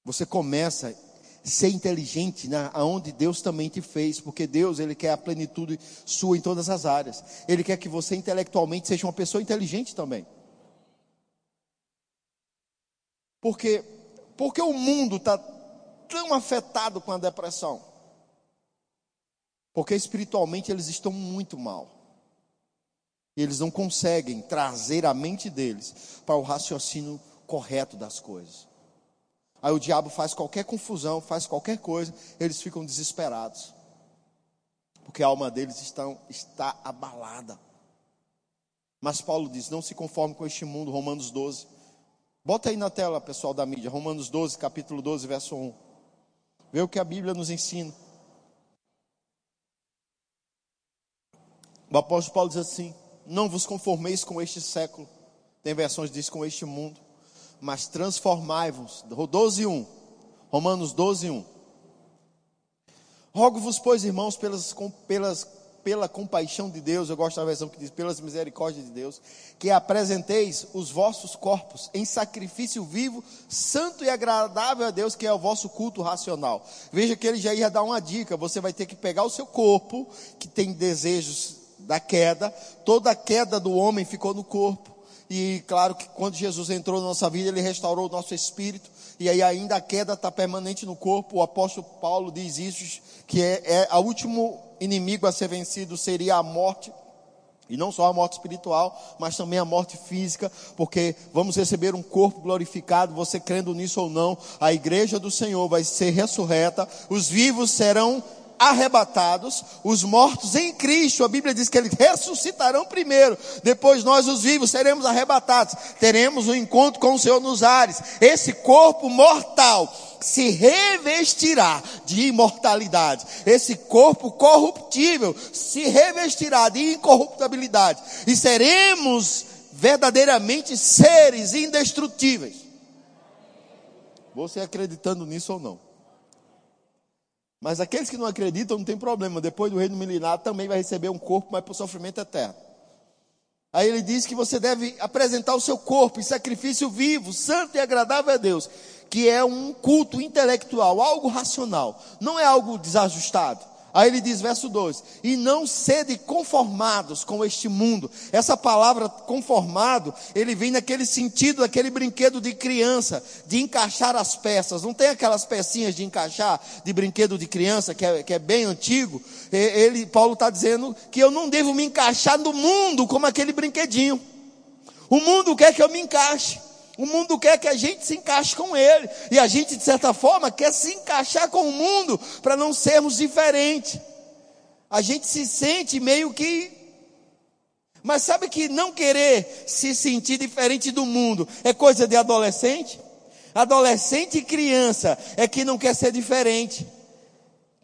Você começa ser inteligente né, aonde Deus também te fez, porque Deus ele quer a plenitude sua em todas as áreas. Ele quer que você intelectualmente seja uma pessoa inteligente também. Porque porque o mundo está tão afetado com a depressão? Porque espiritualmente eles estão muito mal. E eles não conseguem trazer a mente deles para o raciocínio correto das coisas. Aí o diabo faz qualquer confusão, faz qualquer coisa, eles ficam desesperados. Porque a alma deles está, está abalada. Mas Paulo diz: não se conforme com este mundo, Romanos 12. Bota aí na tela, pessoal da mídia, Romanos 12, capítulo 12, verso 1. Vê o que a Bíblia nos ensina. O apóstolo Paulo diz assim: não vos conformeis com este século. Tem versões diz com este mundo. Mas transformai-vos. 12, 1. Romanos 12, 1. Rogo-vos, pois, irmãos, pelas, pelas, pela compaixão de Deus, eu gosto da versão que diz, pelas misericórdias de Deus, que apresenteis os vossos corpos em sacrifício vivo, santo e agradável a Deus, que é o vosso culto racional. Veja que ele já ia dar uma dica: você vai ter que pegar o seu corpo, que tem desejos da queda, toda a queda do homem ficou no corpo. E claro que quando Jesus entrou na nossa vida, ele restaurou o nosso espírito. E aí ainda a queda está permanente no corpo. O apóstolo Paulo diz isso, que é, é o último inimigo a ser vencido seria a morte. E não só a morte espiritual, mas também a morte física, porque vamos receber um corpo glorificado, você crendo nisso ou não, a igreja do Senhor vai ser ressurreta, os vivos serão arrebatados, os mortos em Cristo, a Bíblia diz que eles ressuscitarão primeiro, depois nós, os vivos, seremos arrebatados, teremos um encontro com o Senhor nos ares. Esse corpo mortal se revestirá de imortalidade, esse corpo corruptível se revestirá de incorruptibilidade, e seremos verdadeiramente seres indestrutíveis. Você acreditando nisso ou não? Mas aqueles que não acreditam não tem problema. Depois do reino milenar também vai receber um corpo, mas para o sofrimento eterno. Aí ele diz que você deve apresentar o seu corpo em sacrifício vivo, santo e agradável a Deus, que é um culto intelectual, algo racional, não é algo desajustado. Aí ele diz, verso 2: E não sede conformados com este mundo. Essa palavra conformado, ele vem naquele sentido, daquele brinquedo de criança, de encaixar as peças. Não tem aquelas pecinhas de encaixar de brinquedo de criança, que é, que é bem antigo. Ele, Paulo está dizendo que eu não devo me encaixar no mundo como aquele brinquedinho. O mundo quer que eu me encaixe. O mundo quer que a gente se encaixe com ele. E a gente, de certa forma, quer se encaixar com o mundo para não sermos diferentes. A gente se sente meio que. Mas sabe que não querer se sentir diferente do mundo é coisa de adolescente? Adolescente e criança é que não quer ser diferente.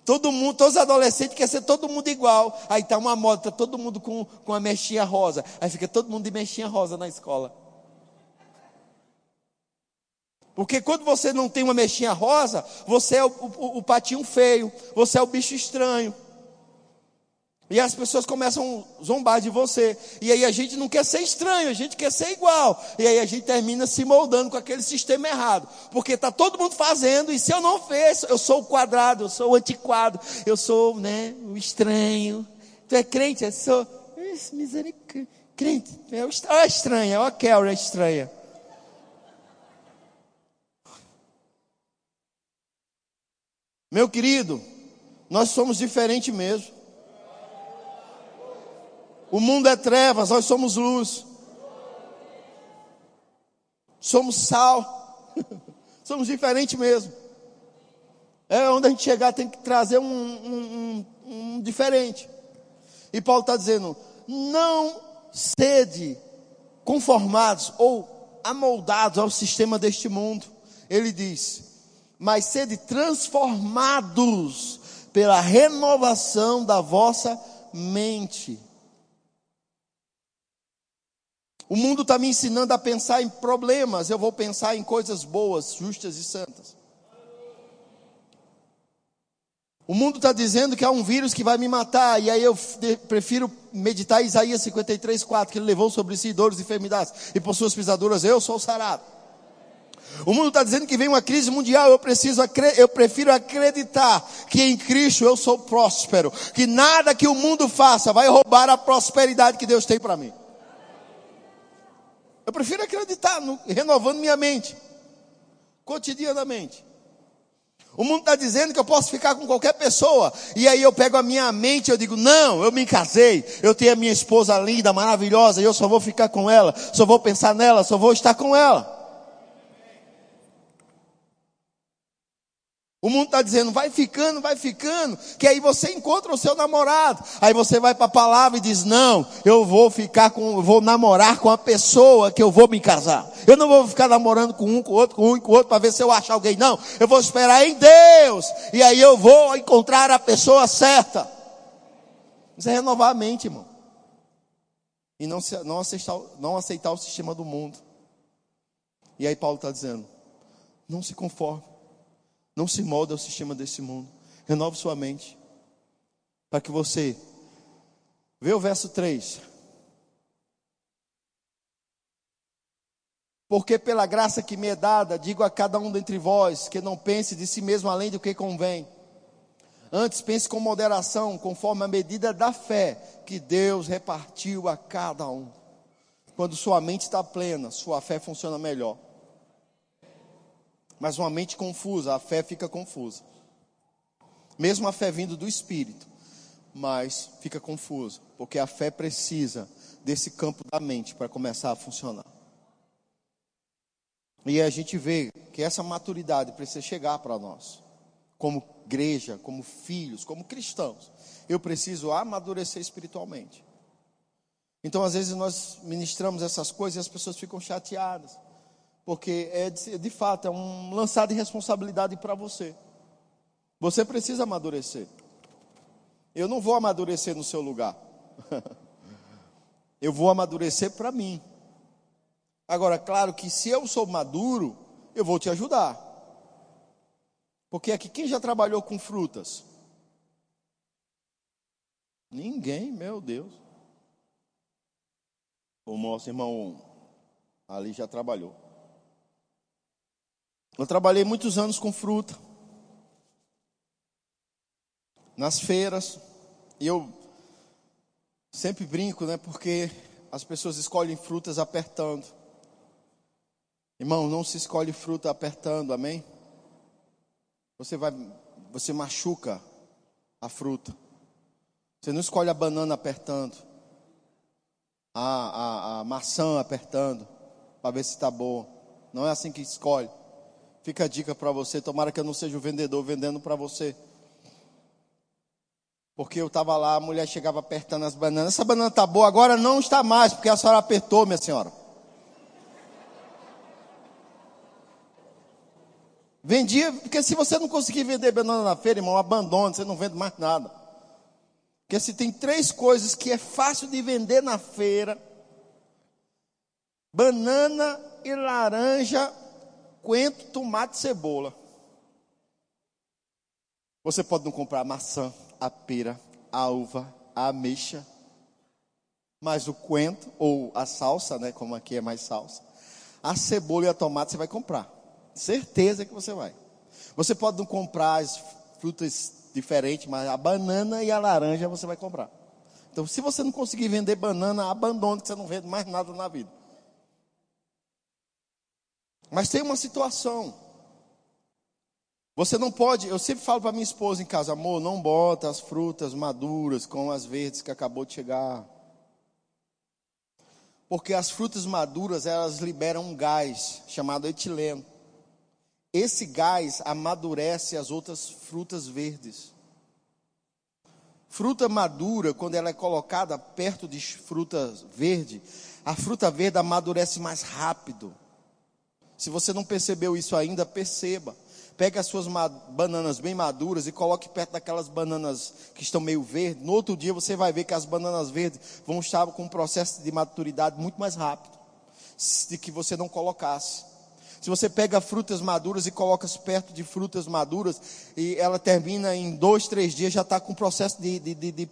Todo mundo, todos os adolescentes querem ser todo mundo igual. Aí tá uma moda, tá todo mundo com, com a mexinha rosa. Aí fica todo mundo de mexinha rosa na escola. Porque quando você não tem uma mexinha rosa, você é o, o, o, patinho feio, você é o bicho estranho. E as pessoas começam a zombar de você. E aí a gente não quer ser estranho, a gente quer ser igual. E aí a gente termina se moldando com aquele sistema errado. Porque está todo mundo fazendo, e se eu não fiz, eu sou o quadrado, eu sou o antiquado, eu sou né, o estranho. Tu é crente? Eu sou. Misericórdia. Crente. É o estranho, é o Kelly, é estranha. Meu querido, nós somos diferentes mesmo. O mundo é trevas, nós somos luz. Somos sal. somos diferentes mesmo. É onde a gente chegar tem que trazer um, um, um, um diferente. E Paulo está dizendo: não sede conformados ou amoldados ao sistema deste mundo. Ele diz: mas sede transformados pela renovação da vossa mente. O mundo está me ensinando a pensar em problemas, eu vou pensar em coisas boas, justas e santas. O mundo está dizendo que há um vírus que vai me matar, e aí eu prefiro meditar Isaías 53, 4, que ele levou sobre si dores e enfermidades, e por suas pisaduras eu sou sarado. O mundo está dizendo que vem uma crise mundial, eu preciso, eu prefiro acreditar que em Cristo eu sou próspero, que nada que o mundo faça vai roubar a prosperidade que Deus tem para mim. Eu prefiro acreditar, no, renovando minha mente, cotidianamente. O mundo está dizendo que eu posso ficar com qualquer pessoa. E aí eu pego a minha mente e eu digo, não, eu me casei, eu tenho a minha esposa linda, maravilhosa, e eu só vou ficar com ela, só vou pensar nela, só vou estar com ela. O mundo está dizendo, vai ficando, vai ficando, que aí você encontra o seu namorado. Aí você vai para a palavra e diz, não, eu vou ficar com, vou namorar com a pessoa que eu vou me casar. Eu não vou ficar namorando com um, com outro, com um, com outro, para ver se eu achar alguém. Não, eu vou esperar em Deus. E aí eu vou encontrar a pessoa certa. Isso é renovar a mente, irmão. E não, não, aceitar, não aceitar o sistema do mundo. E aí Paulo está dizendo, não se conforme não se molda ao sistema desse mundo. Renove sua mente. Para que você. Vê o verso 3. Porque pela graça que me é dada, digo a cada um dentre vós que não pense de si mesmo além do que convém. Antes pense com moderação, conforme a medida da fé que Deus repartiu a cada um. Quando sua mente está plena, sua fé funciona melhor. Mas uma mente confusa, a fé fica confusa. Mesmo a fé vindo do Espírito, mas fica confusa, porque a fé precisa desse campo da mente para começar a funcionar. E a gente vê que essa maturidade precisa chegar para nós, como igreja, como filhos, como cristãos. Eu preciso amadurecer espiritualmente. Então, às vezes, nós ministramos essas coisas e as pessoas ficam chateadas porque é de, fato é um lançar de responsabilidade para você. Você precisa amadurecer. Eu não vou amadurecer no seu lugar. eu vou amadurecer para mim. Agora, claro que se eu sou maduro, eu vou te ajudar. Porque aqui quem já trabalhou com frutas? Ninguém, meu Deus. O nosso irmão ali já trabalhou. Eu trabalhei muitos anos com fruta. Nas feiras. E eu sempre brinco, né? Porque as pessoas escolhem frutas apertando. Irmão, não se escolhe fruta apertando, amém? Você vai, você machuca a fruta. Você não escolhe a banana apertando, a, a, a maçã apertando, para ver se está boa. Não é assim que escolhe. Fica a dica para você, tomara que eu não seja o vendedor vendendo para você. Porque eu estava lá, a mulher chegava apertando as bananas. Essa banana está boa, agora não está mais, porque a senhora apertou, minha senhora. Vendia, porque se você não conseguir vender banana na feira, irmão, abandone, você não vende mais nada. Porque se tem três coisas que é fácil de vender na feira: banana e laranja coentro, tomate e cebola. Você pode não comprar a maçã, a pera, a uva, a ameixa, mas o coentro ou a salsa, né, como aqui é mais salsa, a cebola e a tomate você vai comprar. Certeza que você vai. Você pode não comprar as frutas diferentes, mas a banana e a laranja você vai comprar. Então, se você não conseguir vender banana, abandone, que você não vende mais nada na vida. Mas tem uma situação. Você não pode, eu sempre falo para minha esposa em casa, amor, não bota as frutas maduras com as verdes que acabou de chegar. Porque as frutas maduras, elas liberam um gás chamado etileno. Esse gás amadurece as outras frutas verdes. Fruta madura, quando ela é colocada perto de fruta verde, a fruta verde amadurece mais rápido. Se você não percebeu isso ainda, perceba. Pegue as suas bananas bem maduras e coloque perto daquelas bananas que estão meio verdes. No outro dia você vai ver que as bananas verdes vão estar com um processo de maturidade muito mais rápido, de que você não colocasse. Se você pega frutas maduras e coloca perto de frutas maduras, e ela termina em dois, três dias, já está com o processo de, de, de,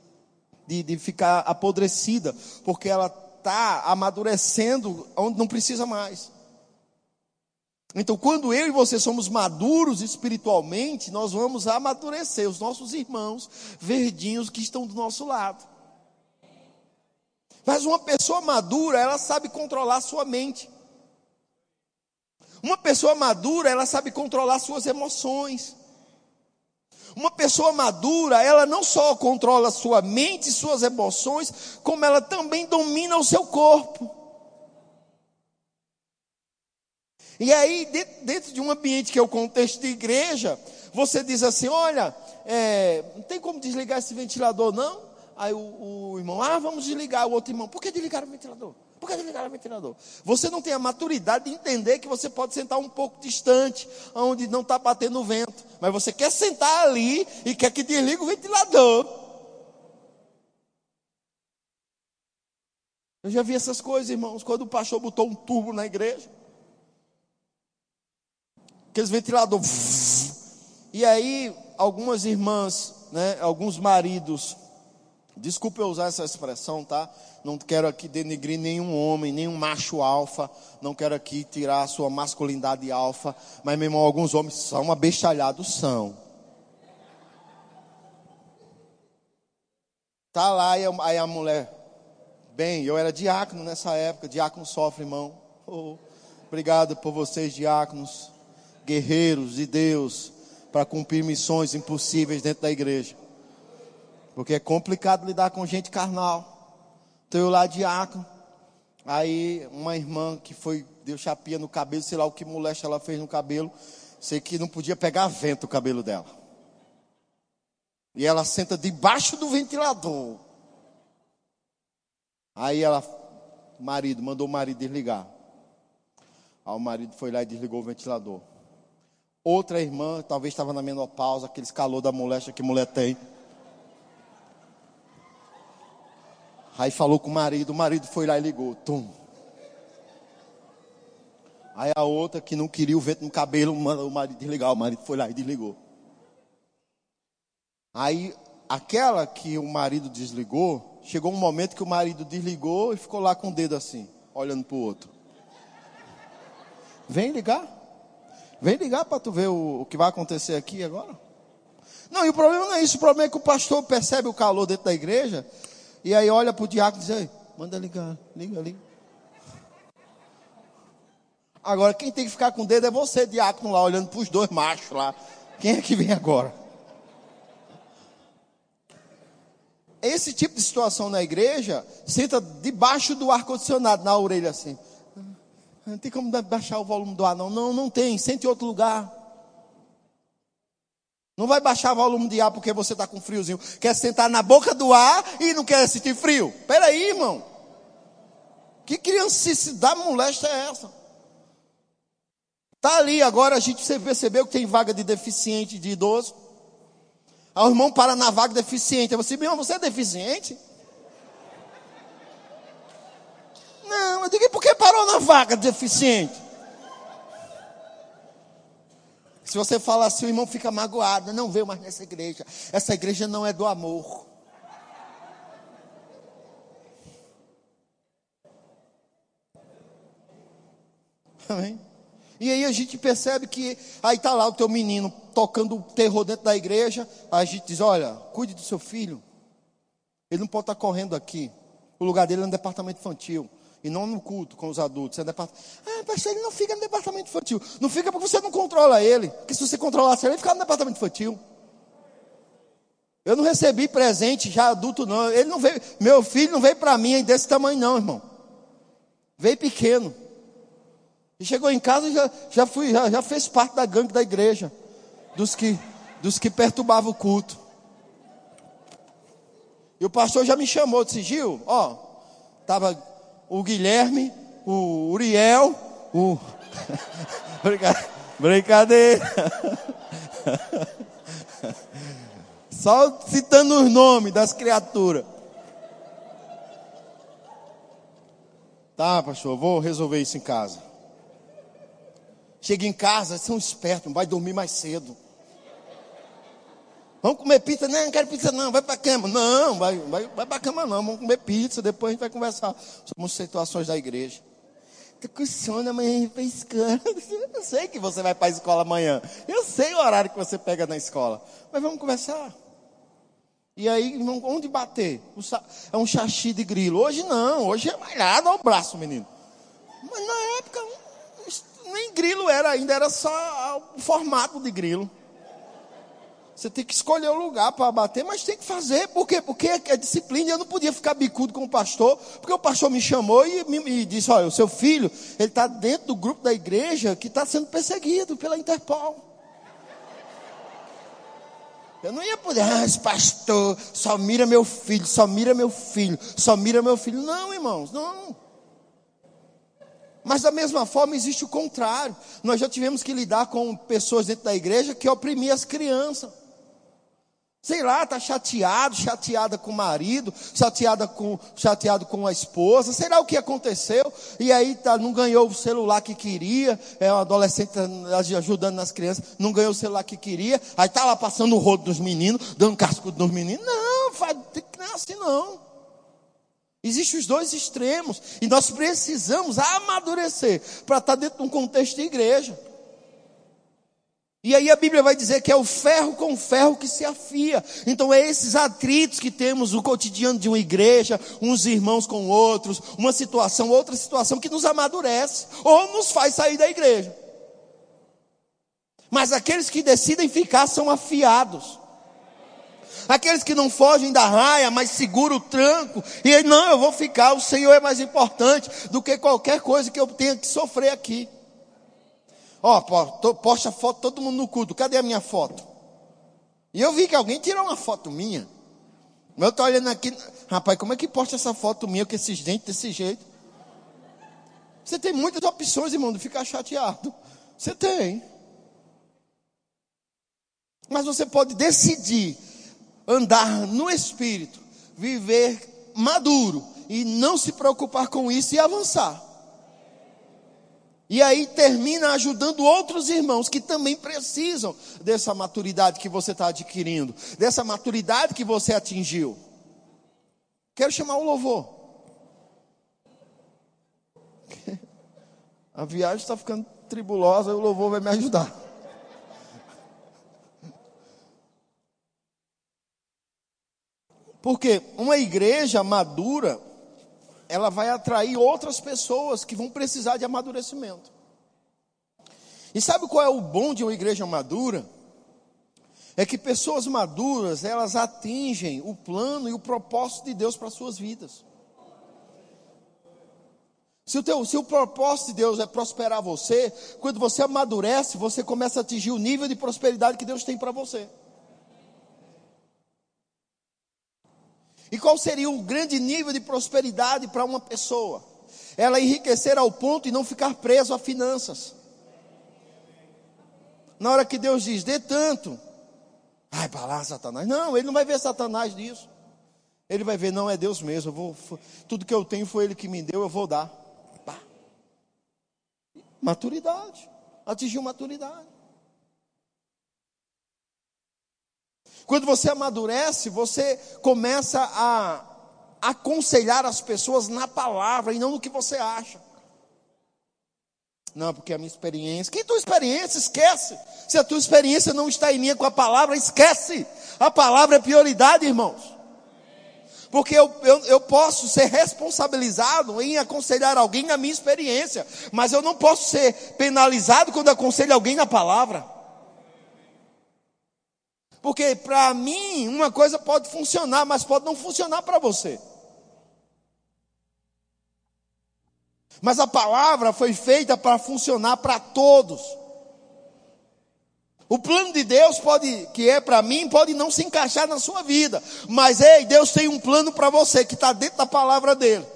de, de ficar apodrecida, porque ela está amadurecendo onde não precisa mais. Então, quando eu e você somos maduros espiritualmente, nós vamos amadurecer os nossos irmãos verdinhos que estão do nosso lado. Mas uma pessoa madura, ela sabe controlar sua mente. Uma pessoa madura, ela sabe controlar suas emoções. Uma pessoa madura, ela não só controla sua mente e suas emoções, como ela também domina o seu corpo. E aí, dentro de um ambiente que é o contexto de igreja, você diz assim: olha, é, não tem como desligar esse ventilador, não? Aí o, o, irmão, ah, vamos desligar. O outro irmão, por que desligar o ventilador? Por que desligar o ventilador? Você não tem a maturidade de entender que você pode sentar um pouco distante, onde não está batendo vento. Mas você quer sentar ali e quer que desligue o ventilador. Eu já vi essas coisas, irmãos, quando o pastor botou um turbo na igreja. Aqueles ventiladores. E aí, algumas irmãs, né, alguns maridos Desculpe eu usar essa expressão, tá? Não quero aqui denegrir nenhum homem, nenhum macho alfa. Não quero aqui tirar a sua masculinidade alfa. Mas, meu irmão, alguns homens são abestalhados, são. Tá lá, aí a mulher. Bem, eu era diácono nessa época. Diácono sofre, irmão. Oh, obrigado por vocês, diáconos, guerreiros de Deus, para cumprir missões impossíveis dentro da igreja. Porque é complicado lidar com gente carnal. Então eu lá diácono. Aí uma irmã que foi, deu chapinha no cabelo, sei lá o que moleste ela fez no cabelo. Sei que não podia pegar vento o cabelo dela. E ela senta debaixo do ventilador. Aí ela, marido, mandou o marido desligar. Aí o marido foi lá e desligou o ventilador. Outra irmã, talvez estava na menopausa, aqueles calor da moléstia que mulher tem. Aí falou com o marido, o marido foi lá e ligou. Tum. Aí a outra que não queria o vento no cabelo, o marido desligar. O marido foi lá e desligou. Aí aquela que o marido desligou, chegou um momento que o marido desligou e ficou lá com o dedo assim, olhando para o outro. Vem ligar. Vem ligar para tu ver o, o que vai acontecer aqui agora. Não, e o problema não é isso. O problema é que o pastor percebe o calor dentro da igreja e aí olha para o diácono e diz: manda ligar, liga, liga. Agora, quem tem que ficar com o dedo é você, diácono, lá, olhando para os dois machos lá. Quem é que vem agora? Esse tipo de situação na igreja, senta debaixo do ar-condicionado, na orelha assim. Não tem como baixar o volume do ar, não. Não, não tem. Sente em outro lugar. Não vai baixar o volume de ar porque você está com friozinho. Quer sentar na boca do ar e não quer sentir frio. Peraí, irmão. Que criancicidade molesta é essa? Está ali agora, a gente percebeu que tem vaga de deficiente, de idoso. Aí o irmão para na vaga deficiente. Eu assim, meu irmão, você é deficiente? Não, eu digo, por que parou na vaga deficiente? Se você falar assim, o irmão fica magoado, não veio mais nessa igreja. Essa igreja não é do amor. Amém? E aí a gente percebe que aí está lá o teu menino tocando terror dentro da igreja. A gente diz: olha, cuide do seu filho. Ele não pode estar tá correndo aqui. O lugar dele é no departamento infantil e não no culto com os adultos. É depart... Ah, pastor, ele não fica no departamento infantil. Não fica porque você não controla ele. Porque se você controlasse ele, ele ficava no departamento infantil. Eu não recebi presente já adulto, não. Ele não veio, meu filho não veio para mim desse tamanho, não, irmão. Veio pequeno. E chegou em casa já, já fui, já, já fez parte da gangue da igreja. Dos que, dos que perturbavam o culto. E o pastor já me chamou, disse, Gil, ó, tava o Guilherme, o Uriel, o. Brincadeira. Só citando os nomes das criaturas. Tá, pastor, vou resolver isso em casa. Chega em casa, são espertos, vai dormir mais cedo. Vamos comer pizza? Não, não quero pizza não, vai para a cama. Não, vai, vai, vai para a cama não, vamos comer pizza, depois a gente vai conversar sobre situações da igreja. Estou com sono amanhã para a escola. Eu sei que você vai para a escola amanhã. Eu sei o horário que você pega na escola. Mas vamos conversar. E aí, onde bater? É um xaxi de grilo. Hoje não, hoje é malhado ao braço, menino. Mas na época, nem grilo era ainda, era só o formato de grilo. Você tem que escolher o lugar para bater, mas tem que fazer. Por quê? Porque é disciplina. Eu não podia ficar bicudo com o pastor, porque o pastor me chamou e me, me disse: Olha, o seu filho, ele está dentro do grupo da igreja que está sendo perseguido pela Interpol. Eu não ia poder, ah, esse pastor só mira meu filho, só mira meu filho, só mira meu filho. Não, irmãos, não. Mas da mesma forma existe o contrário. Nós já tivemos que lidar com pessoas dentro da igreja que oprimiam as crianças. Sei lá, está chateado, chateada com o marido, chateada com, chateado com a esposa, sei lá o que aconteceu, e aí tá, não ganhou o celular que queria, é um adolescente tá ajudando nas crianças, não ganhou o celular que queria, aí está lá passando o rodo dos meninos, dando cascudo nos meninos. Não, faz, não é assim não. Existem os dois extremos, e nós precisamos amadurecer para estar tá dentro de um contexto de igreja. E aí a Bíblia vai dizer que é o ferro com ferro que se afia. Então é esses atritos que temos no cotidiano de uma igreja, uns irmãos com outros, uma situação, outra situação que nos amadurece ou nos faz sair da igreja. Mas aqueles que decidem ficar são afiados. Aqueles que não fogem da raia, mas seguram o tranco. E não, eu vou ficar, o Senhor é mais importante do que qualquer coisa que eu tenha que sofrer aqui. Ó, oh, posta foto todo mundo no culto. Cadê a minha foto? E eu vi que alguém tirou uma foto minha. Eu estou olhando aqui, rapaz, como é que posta essa foto minha com esses dentes desse jeito? Você tem muitas opções, irmão, de ficar chateado. Você tem. Mas você pode decidir andar no espírito, viver maduro e não se preocupar com isso e avançar. E aí termina ajudando outros irmãos que também precisam dessa maturidade que você está adquirindo, dessa maturidade que você atingiu. Quero chamar o louvor. A viagem está ficando tribulosa o louvor vai me ajudar. Porque uma igreja madura ela vai atrair outras pessoas que vão precisar de amadurecimento. E sabe qual é o bom de uma igreja madura? É que pessoas maduras, elas atingem o plano e o propósito de Deus para suas vidas. Se o, teu, se o propósito de Deus é prosperar você, quando você amadurece, você começa a atingir o nível de prosperidade que Deus tem para você. E qual seria o grande nível de prosperidade para uma pessoa? Ela enriquecer ao ponto de não ficar preso a finanças. Na hora que Deus diz, dê tanto. Ai, para lá, Satanás. Não, ele não vai ver Satanás nisso. Ele vai ver, não, é Deus mesmo. Vou, tudo que eu tenho foi Ele que me deu, eu vou dar. Maturidade. Atingiu maturidade. Quando você amadurece, você começa a aconselhar as pessoas na palavra e não no que você acha. Não, porque a minha experiência. Que tua experiência? Esquece. Se a tua experiência não está em linha com a palavra, esquece. A palavra é prioridade, irmãos. Porque eu, eu, eu posso ser responsabilizado em aconselhar alguém na minha experiência, mas eu não posso ser penalizado quando aconselho alguém na palavra. Porque para mim, uma coisa pode funcionar, mas pode não funcionar para você. Mas a palavra foi feita para funcionar para todos. O plano de Deus pode, que é para mim, pode não se encaixar na sua vida. Mas ei, Deus tem um plano para você que está dentro da palavra dele.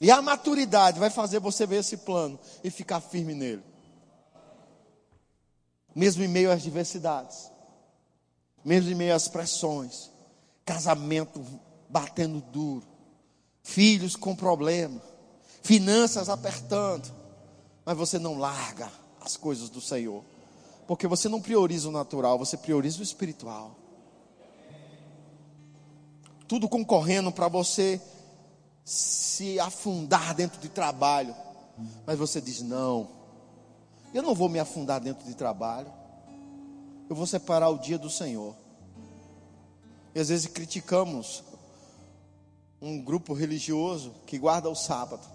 E a maturidade vai fazer você ver esse plano e ficar firme nele. Mesmo em meio às diversidades, mesmo em meio às pressões, casamento batendo duro, filhos com problema, finanças apertando, mas você não larga as coisas do Senhor. Porque você não prioriza o natural, você prioriza o espiritual. Tudo concorrendo para você se afundar dentro de trabalho. Mas você diz: não, eu não vou me afundar dentro de trabalho. Eu vou separar o dia do Senhor. E às vezes criticamos um grupo religioso que guarda o sábado.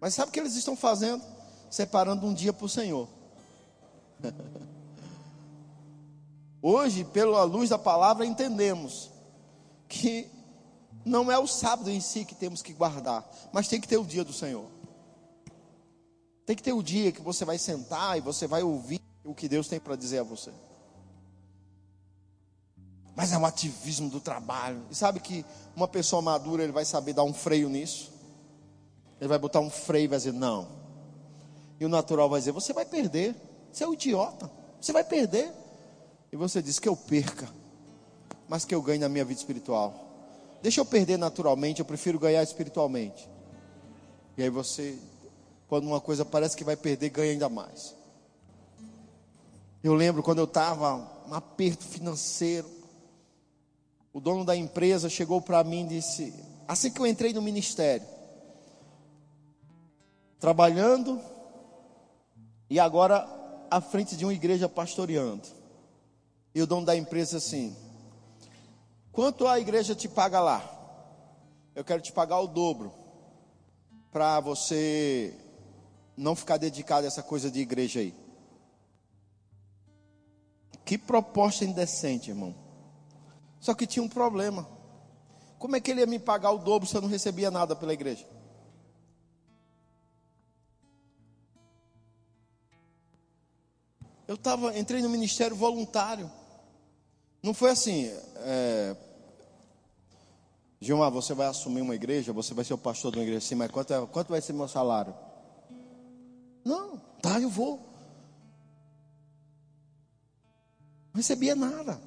Mas sabe o que eles estão fazendo? separando um dia para o Senhor. Hoje, pela luz da palavra, entendemos que não é o sábado em si que temos que guardar, mas tem que ter o dia do Senhor. Tem que ter o dia que você vai sentar e você vai ouvir o que Deus tem para dizer a você. Mas é um ativismo do trabalho. E sabe que uma pessoa madura ele vai saber dar um freio nisso? Ele vai botar um freio e vai dizer: não, e o natural vai dizer: Você vai perder. Você é um idiota. Você vai perder. E você diz: Que eu perca, mas que eu ganhe na minha vida espiritual. Deixa eu perder naturalmente, eu prefiro ganhar espiritualmente. E aí você, quando uma coisa parece que vai perder, ganha ainda mais. Eu lembro quando eu estava um aperto financeiro. O dono da empresa chegou para mim e disse: Assim que eu entrei no ministério, trabalhando e agora à frente de uma igreja pastoreando. E o dono da empresa assim: Quanto a igreja te paga lá? Eu quero te pagar o dobro para você não ficar dedicado a essa coisa de igreja aí. Que proposta indecente, irmão. Só que tinha um problema. Como é que ele ia me pagar o dobro se eu não recebia nada pela igreja? Eu tava, entrei no ministério voluntário. Não foi assim, é, Gilmar, você vai assumir uma igreja, você vai ser o pastor de uma igreja assim, mas quanto, é, quanto vai ser meu salário? Não, tá, eu vou. Não recebia nada.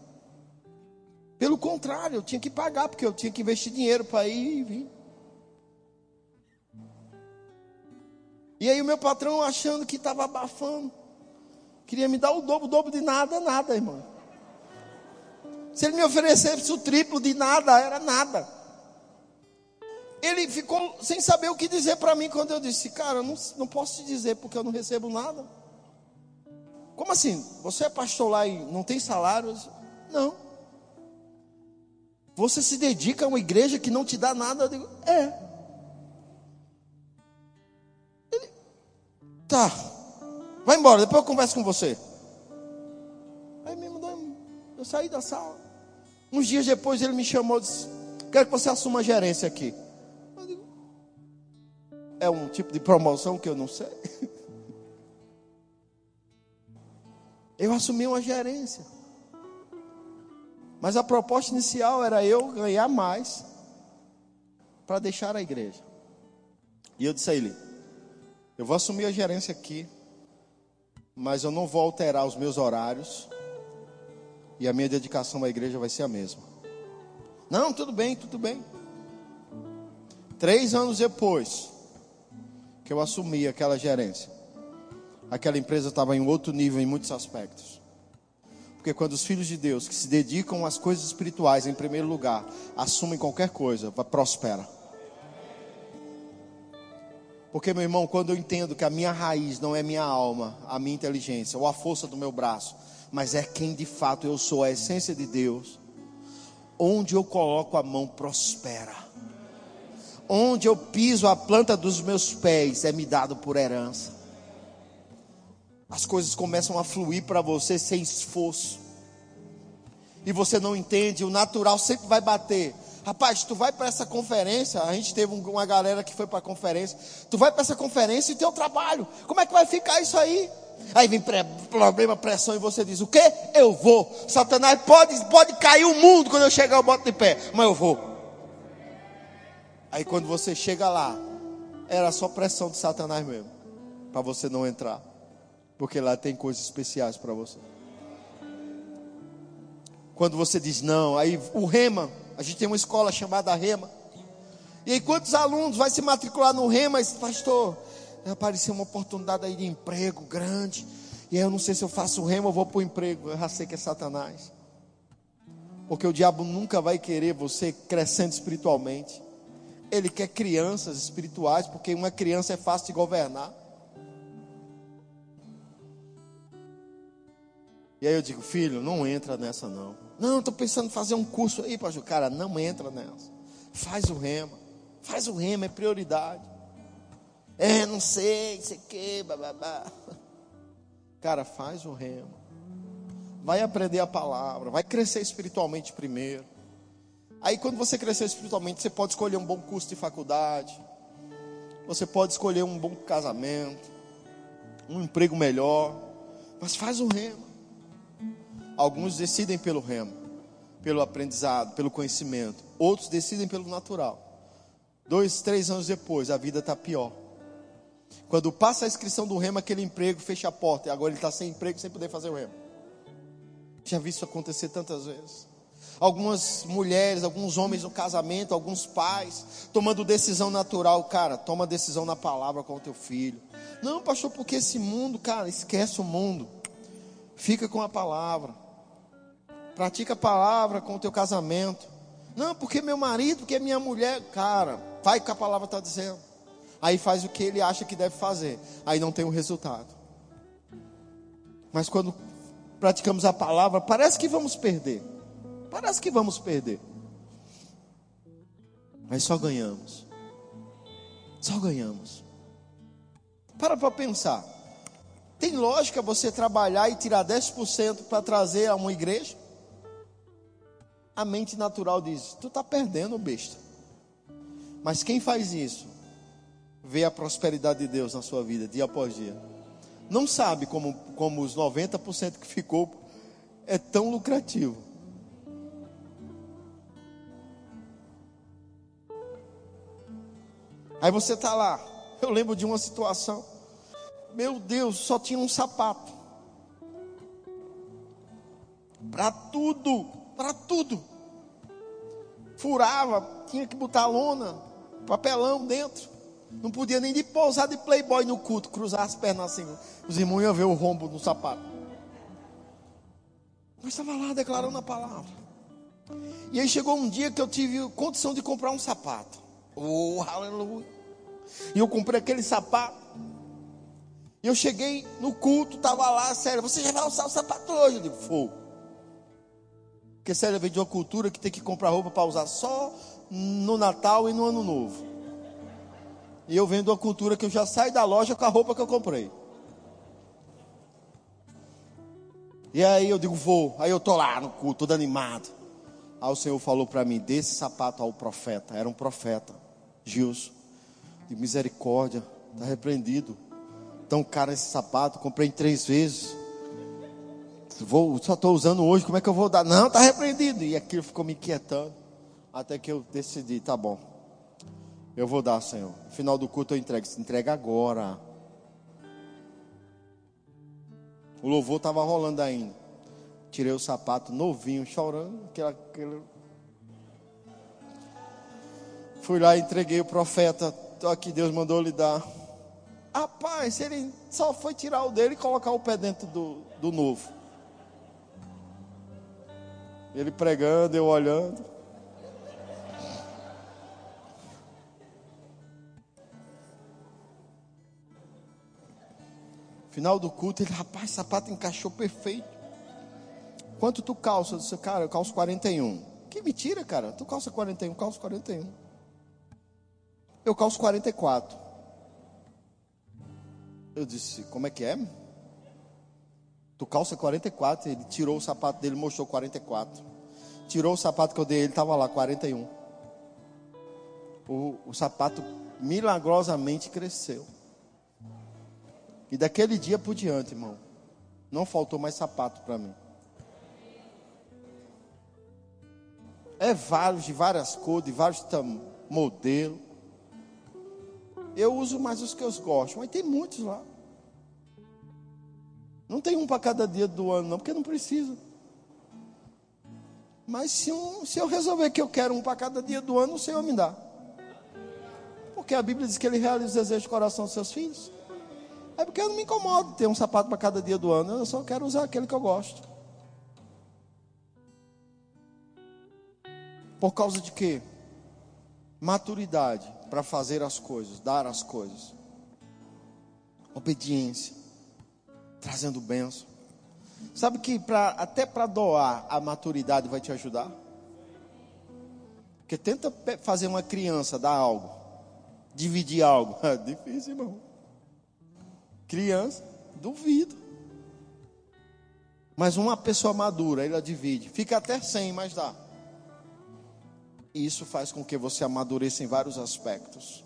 Pelo contrário, eu tinha que pagar, porque eu tinha que investir dinheiro para ir e vir. E aí o meu patrão achando que estava abafando. Queria me dar o dobro, o dobro de nada, nada, irmão. Se ele me oferecesse o triplo de nada, era nada. Ele ficou sem saber o que dizer para mim quando eu disse, cara, não, não posso te dizer porque eu não recebo nada. Como assim? Você é pastor lá e não tem salário? Não. Você se dedica a uma igreja que não te dá nada? Eu digo, é. Ele, tá. Vai embora, depois eu converso com você. Aí me mandou, eu saí da sala. Uns dias depois ele me chamou e disse: Quero que você assuma a gerência aqui. É um tipo de promoção que eu não sei. Eu assumi uma gerência. Mas a proposta inicial era eu ganhar mais para deixar a igreja. E eu disse a ele: Eu vou assumir a gerência aqui mas eu não vou alterar os meus horários e a minha dedicação à igreja vai ser a mesma. Não, tudo bem, tudo bem. Três anos depois que eu assumi aquela gerência, aquela empresa estava em outro nível em muitos aspectos. Porque quando os filhos de Deus que se dedicam às coisas espirituais em primeiro lugar, assumem qualquer coisa, prospera. Porque, meu irmão, quando eu entendo que a minha raiz não é minha alma, a minha inteligência ou a força do meu braço, mas é quem de fato eu sou, a essência de Deus, onde eu coloco a mão prospera. Onde eu piso a planta dos meus pés é me dado por herança. As coisas começam a fluir para você sem esforço. E você não entende, o natural sempre vai bater. Rapaz, tu vai para essa conferência, a gente teve uma galera que foi para a conferência. Tu vai para essa conferência e teu trabalho, como é que vai ficar isso aí? Aí vem problema, pressão e você diz: "O quê? Eu vou". Satanás pode pode cair o mundo quando eu chegar eu boto de pé, mas eu vou. Aí quando você chega lá, era só pressão de Satanás mesmo, para você não entrar. Porque lá tem coisas especiais para você. Quando você diz não, aí o Rema, a gente tem uma escola chamada Rema. E aí quantos alunos vai se matricular no Rema, pastor? Apareceu uma oportunidade aí de emprego grande. E aí eu não sei se eu faço o Rema ou vou para o emprego. Eu já sei que é Satanás. Porque o diabo nunca vai querer você crescendo espiritualmente. Ele quer crianças espirituais, porque uma criança é fácil de governar. E aí eu digo, filho, não entra nessa não. Não, estou pensando em fazer um curso aí, pastor. Cara, não entra nessa. Faz o rema. Faz o rema, é prioridade. É, não sei, sei que, babá. Cara, faz o rema. Vai aprender a palavra, vai crescer espiritualmente primeiro. Aí quando você crescer espiritualmente, você pode escolher um bom curso de faculdade. Você pode escolher um bom casamento, um emprego melhor, mas faz o rema. Alguns decidem pelo remo, pelo aprendizado, pelo conhecimento. Outros decidem pelo natural. Dois, três anos depois, a vida está pior. Quando passa a inscrição do remo, aquele emprego fecha a porta. E agora ele está sem emprego, sem poder fazer o remo. Já vi isso acontecer tantas vezes. Algumas mulheres, alguns homens no casamento, alguns pais, tomando decisão natural. Cara, toma decisão na palavra com o teu filho. Não, pastor, porque esse mundo, cara, esquece o mundo. Fica com a palavra. Pratica a palavra com o teu casamento. Não, porque meu marido, porque minha mulher. Cara, vai que a palavra está dizendo. Aí faz o que ele acha que deve fazer. Aí não tem o resultado. Mas quando praticamos a palavra, parece que vamos perder. Parece que vamos perder. Mas só ganhamos. Só ganhamos. Para para pensar. Tem lógica você trabalhar e tirar 10% para trazer a uma igreja? a mente natural diz: tu está perdendo, besta. Mas quem faz isso, vê a prosperidade de Deus na sua vida, dia após dia. Não sabe como, como os 90% que ficou é tão lucrativo. Aí você está lá. Eu lembro de uma situação. Meu Deus, só tinha um sapato. Para tudo para tudo. Furava, tinha que botar lona, papelão dentro. Não podia nem de pousar de playboy no culto, cruzar as pernas assim. Os irmãos iam ver o rombo no sapato. Mas estava lá declarando a palavra. E aí chegou um dia que eu tive condição de comprar um sapato. Oh, aleluia. E eu comprei aquele sapato. E eu cheguei no culto, estava lá, sério, você já vai usar o sapato hoje? Eu digo, vou. Porque Célia vem de uma cultura que tem que comprar roupa para usar só no Natal e no Ano Novo. E eu venho de uma cultura que eu já saio da loja com a roupa que eu comprei. E aí eu digo, vou. Aí eu tô lá no culto, todo animado. Aí o Senhor falou para mim: desse sapato ao profeta. Era um profeta, Gilson, de misericórdia, está repreendido. Tão caro esse sapato, comprei três vezes vou, só estou usando hoje, como é que eu vou dar? Não, está repreendido. E aquilo ficou me inquietando. Até que eu decidi, tá bom. Eu vou dar, Senhor. No final do culto eu entrego. Se entrega agora. O louvor estava rolando ainda. Tirei o sapato novinho, chorando. Aquela, aquela... Fui lá e entreguei o profeta. Tô aqui, Deus mandou lhe dar. Rapaz, ele só foi tirar o dele e colocar o pé dentro do, do novo. Ele pregando, eu olhando. Final do culto, ele, rapaz, sapato encaixou perfeito. Quanto tu calça? Eu disse, cara, eu calço 41. Que mentira, cara. Tu calça 41, calço 41. Eu calço 44. Eu disse, como é que é? Tu calça 44. Ele tirou o sapato dele, mostrou 44. Tirou o sapato que eu dei, ele estava lá, 41. o, o sapato milagrosamente cresceu. E daquele dia por diante, irmão, não faltou mais sapato para mim. É vários, de várias cores, de vários modelos. Eu uso mais os que eu gosto, mas tem muitos lá. Não tem um para cada dia do ano, não, porque não precisa. Mas se, um, se eu resolver que eu quero um para cada dia do ano, o Senhor me dá. Porque a Bíblia diz que Ele realiza os desejos do coração dos seus filhos. É porque eu não me incomodo ter um sapato para cada dia do ano. Eu só quero usar aquele que eu gosto. Por causa de quê? Maturidade para fazer as coisas, dar as coisas. Obediência, trazendo bênção. Sabe que pra, até para doar a maturidade vai te ajudar? Porque tenta fazer uma criança dar algo, dividir algo. É difícil, irmão. Criança, duvido. Mas uma pessoa madura, ela divide. Fica até sem, mas dá. E isso faz com que você amadureça em vários aspectos.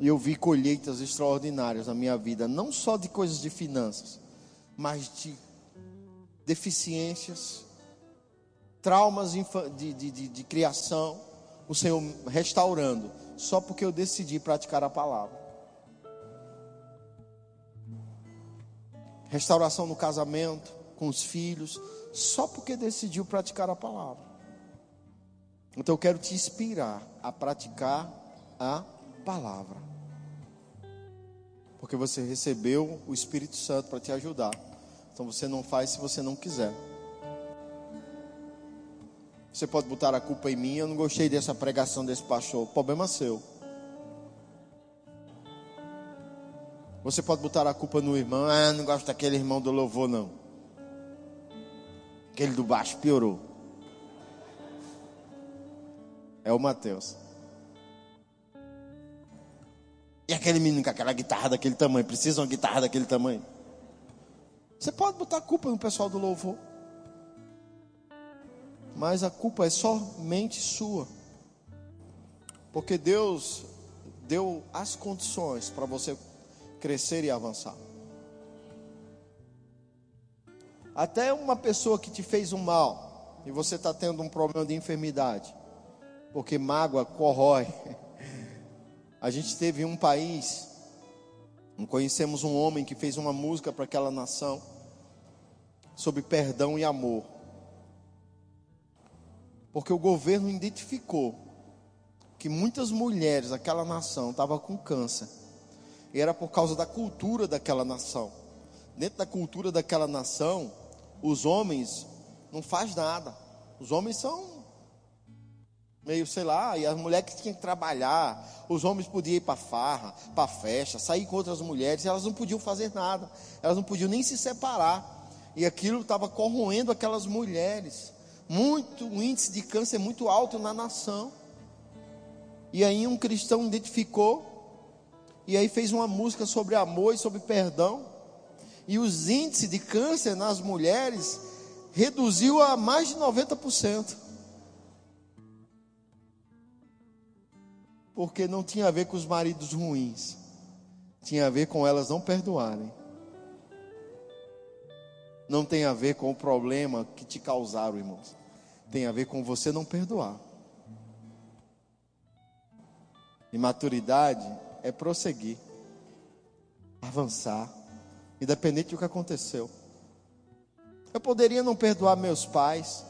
E eu vi colheitas extraordinárias na minha vida, não só de coisas de finanças, mas de deficiências, traumas de, de, de, de criação, o Senhor restaurando, só porque eu decidi praticar a palavra. Restauração no casamento, com os filhos, só porque decidiu praticar a palavra. Então eu quero te inspirar a praticar a palavra. Porque você recebeu o Espírito Santo para te ajudar. Então você não faz se você não quiser. Você pode botar a culpa em mim, eu não gostei dessa pregação desse pastor. Problema seu. Você pode botar a culpa no irmão, ah, não gosto daquele irmão do louvor, não. Aquele do baixo piorou. É o Mateus. E aquele menino com aquela guitarra daquele tamanho, precisa uma guitarra daquele tamanho? Você pode botar a culpa no pessoal do louvor. Mas a culpa é somente sua. Porque Deus deu as condições para você crescer e avançar. Até uma pessoa que te fez um mal e você está tendo um problema de enfermidade, porque mágoa corrói. A gente teve um país, conhecemos um homem que fez uma música para aquela nação sobre perdão e amor. Porque o governo identificou que muitas mulheres daquela nação estavam com câncer. E era por causa da cultura daquela nação. Dentro da cultura daquela nação, os homens não faz nada. Os homens são meio, sei lá, e as mulheres que tinham que trabalhar, os homens podiam ir para farra, para festa, sair com outras mulheres, elas não podiam fazer nada. Elas não podiam nem se separar. E aquilo estava corroendo aquelas mulheres. Muito, o índice de câncer muito alto na nação. E aí um cristão identificou e aí fez uma música sobre amor e sobre perdão. E os índices de câncer nas mulheres reduziu a mais de 90%. Porque não tinha a ver com os maridos ruins. Tinha a ver com elas não perdoarem não tem a ver com o problema que te causaram, irmãos. Tem a ver com você não perdoar. E maturidade é prosseguir, avançar, independente do que aconteceu. Eu poderia não perdoar meus pais,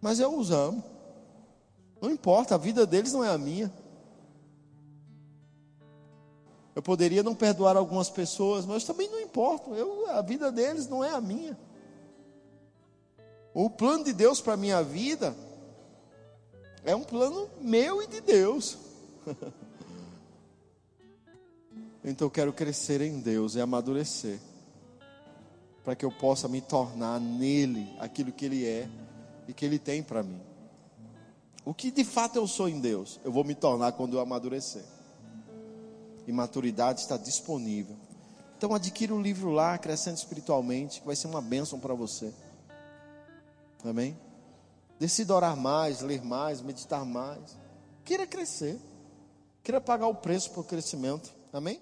mas eu os amo. Não importa, a vida deles não é a minha. Eu poderia não perdoar algumas pessoas, mas também não importa. Eu, a vida deles não é a minha. O plano de Deus para a minha vida é um plano meu e de Deus. então eu quero crescer em Deus e amadurecer. Para que eu possa me tornar nele aquilo que Ele é e que Ele tem para mim. O que de fato eu sou em Deus, eu vou me tornar quando eu amadurecer e maturidade está disponível. Então adquira o livro lá, Crescendo Espiritualmente, que vai ser uma bênção para você. Amém? Decida orar mais, ler mais, meditar mais. Queira crescer. Queira pagar o preço por crescimento. Amém?